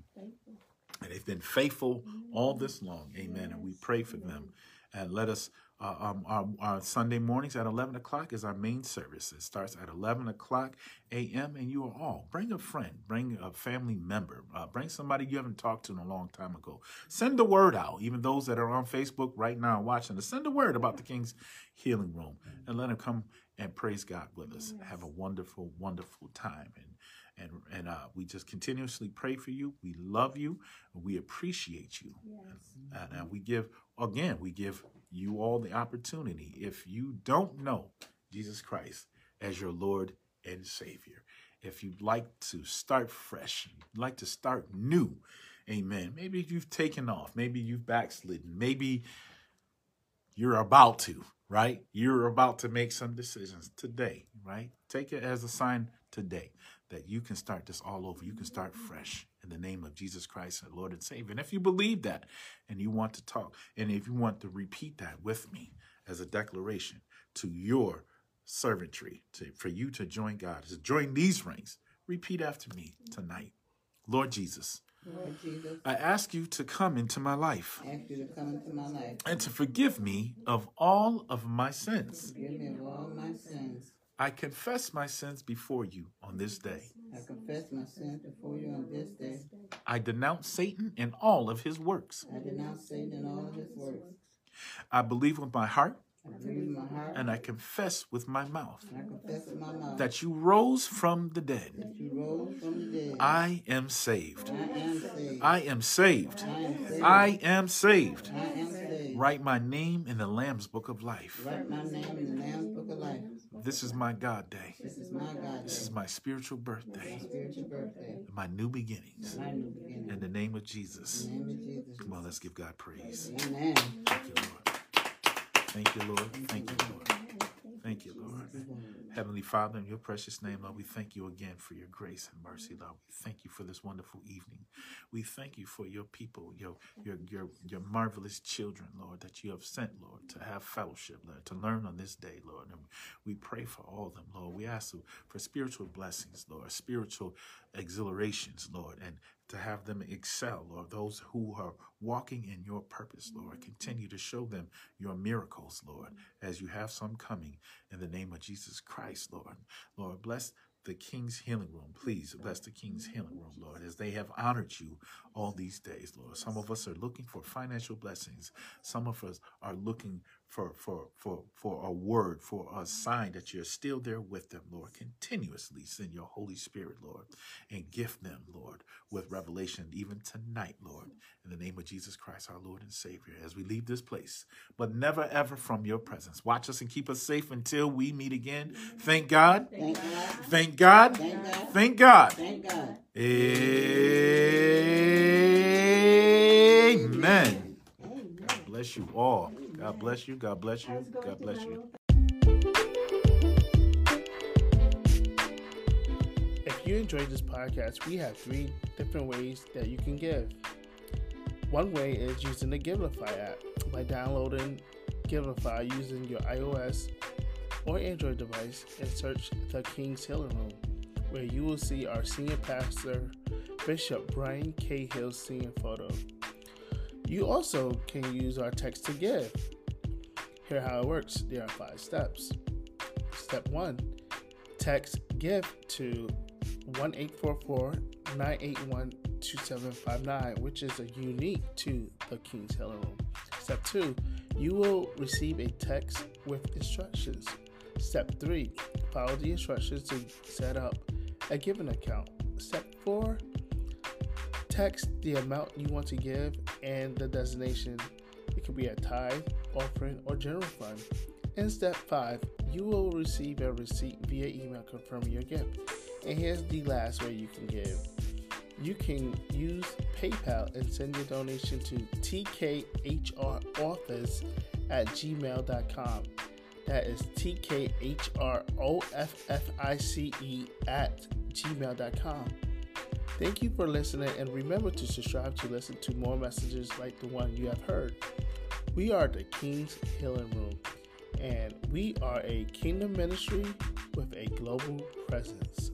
And they've been faithful all this long, amen, and we pray for them. And let us, uh, um, our, our Sunday mornings at 11 o'clock is our main service. It starts at 11 o'clock a.m. And you are all, bring a friend, bring a family member, uh, bring somebody you haven't talked to in a long time ago. Send the word out, even those that are on Facebook right now watching us, send a word about the King's Healing Room and let them come and praise God with us. Have a wonderful, wonderful time. And and and uh, we just continuously pray for you. We love you. We appreciate you. Yes. And uh, we give, again, we give you all the opportunity. If you don't know Jesus Christ as your Lord and Savior, if you'd like to start fresh, like to start new, amen. Maybe you've taken off, maybe you've backslidden, maybe you're about to, right? You're about to make some decisions today, right? Take it as a sign today that you can start this all over. You can start fresh in the name of Jesus Christ, our Lord and Savior. And if you believe that and you want to talk, and if you want to repeat that with me as a declaration to your servantry, to, for you to join God, to join these ranks, repeat after me tonight. Lord Jesus, Lord Jesus, I ask you to come into my life ask you to come into my life. and to forgive me of all of my sins. Forgive me of all my sins. I confess my sins before you on this day. I confess my sins before you on this day. I denounce Satan and all of his works. I denounce Satan and all of his works. I believe with my heart I believe in my heart and I confess with my mouth and I confess in my mouth that you rose from the dead. that you rose from the dead. I am saved. I am saved. I am saved. I am saved. I am saved. I am saved. Write my name in the Lamb's book of life. Write my name in the Lamb's book of life. This is my God day. This is my God This is my spiritual birthday. Spiritual birthday. My new beginnings. My new beginning. In the name of Jesus. In the name of Jesus. Come on, let's give God praise. Amen. Thank you, Lord. Thank you, Lord. Thank you, Lord. Thank you, Lord. Heavenly Father, in your precious name, Lord, we thank you again for your grace and mercy, Lord. We thank you for this wonderful evening. We thank you for your people, your your your your marvelous children, Lord, that you have sent, Lord, to have fellowship, Lord, to learn on this day, Lord. And we pray for all of them, Lord. We ask for spiritual blessings, Lord, spiritual exhilarations, Lord, and to have them excel, Lord. Those who are walking in your purpose, Lord, continue to show them your miracles, Lord, as you have some coming in the name of Jesus Christ, Lord. Lord, bless the King's Healing Room. Please bless the King's Healing Room, Lord, as they have honored you all these days, Lord. Some of us are looking for financial blessings. Some of us are looking for for for for a word, for a sign that you're still there with them, Lord. Continuously send your Holy Spirit, Lord, and gift them, Lord, with revelation even tonight, Lord. In the name of Jesus Christ, our Lord and Savior, as we leave this place, but never ever from your presence. Watch us and keep us safe until we meet again. Thank God. Thank God. Thank God. Thank God. Thank God. Thank God. Amen. Amen. God bless you all. God bless you. God bless you. God bless you. If you enjoyed this podcast, we have three different ways that you can give. One way is using the Givelify app by downloading Givelify using your iOS or Android device and search the King's Healing Room, where you will see our senior pastor, Bishop Brian K. Hill's senior photo. You also can use our text to give. Here how it works. There are five steps. Step one, text give to 1-844-981-2759, which is a unique to the King's Healing Room. Step two, you will receive a text with instructions. Step three, follow the instructions to set up a giving account. Step four, text the amount you want to give and the designation. It could be a tithe, offering, or general fund. In step five, you will receive a receipt via email confirming your gift. And here's the last way you can give. You can use PayPal and send your donation to tkhroffice at gmail.com. That is tkhroffice at gmail.com. Thank you for listening and remember to subscribe to listen to more messages like the one you have heard. We are the King's Healing Room and we are a kingdom ministry with a global presence.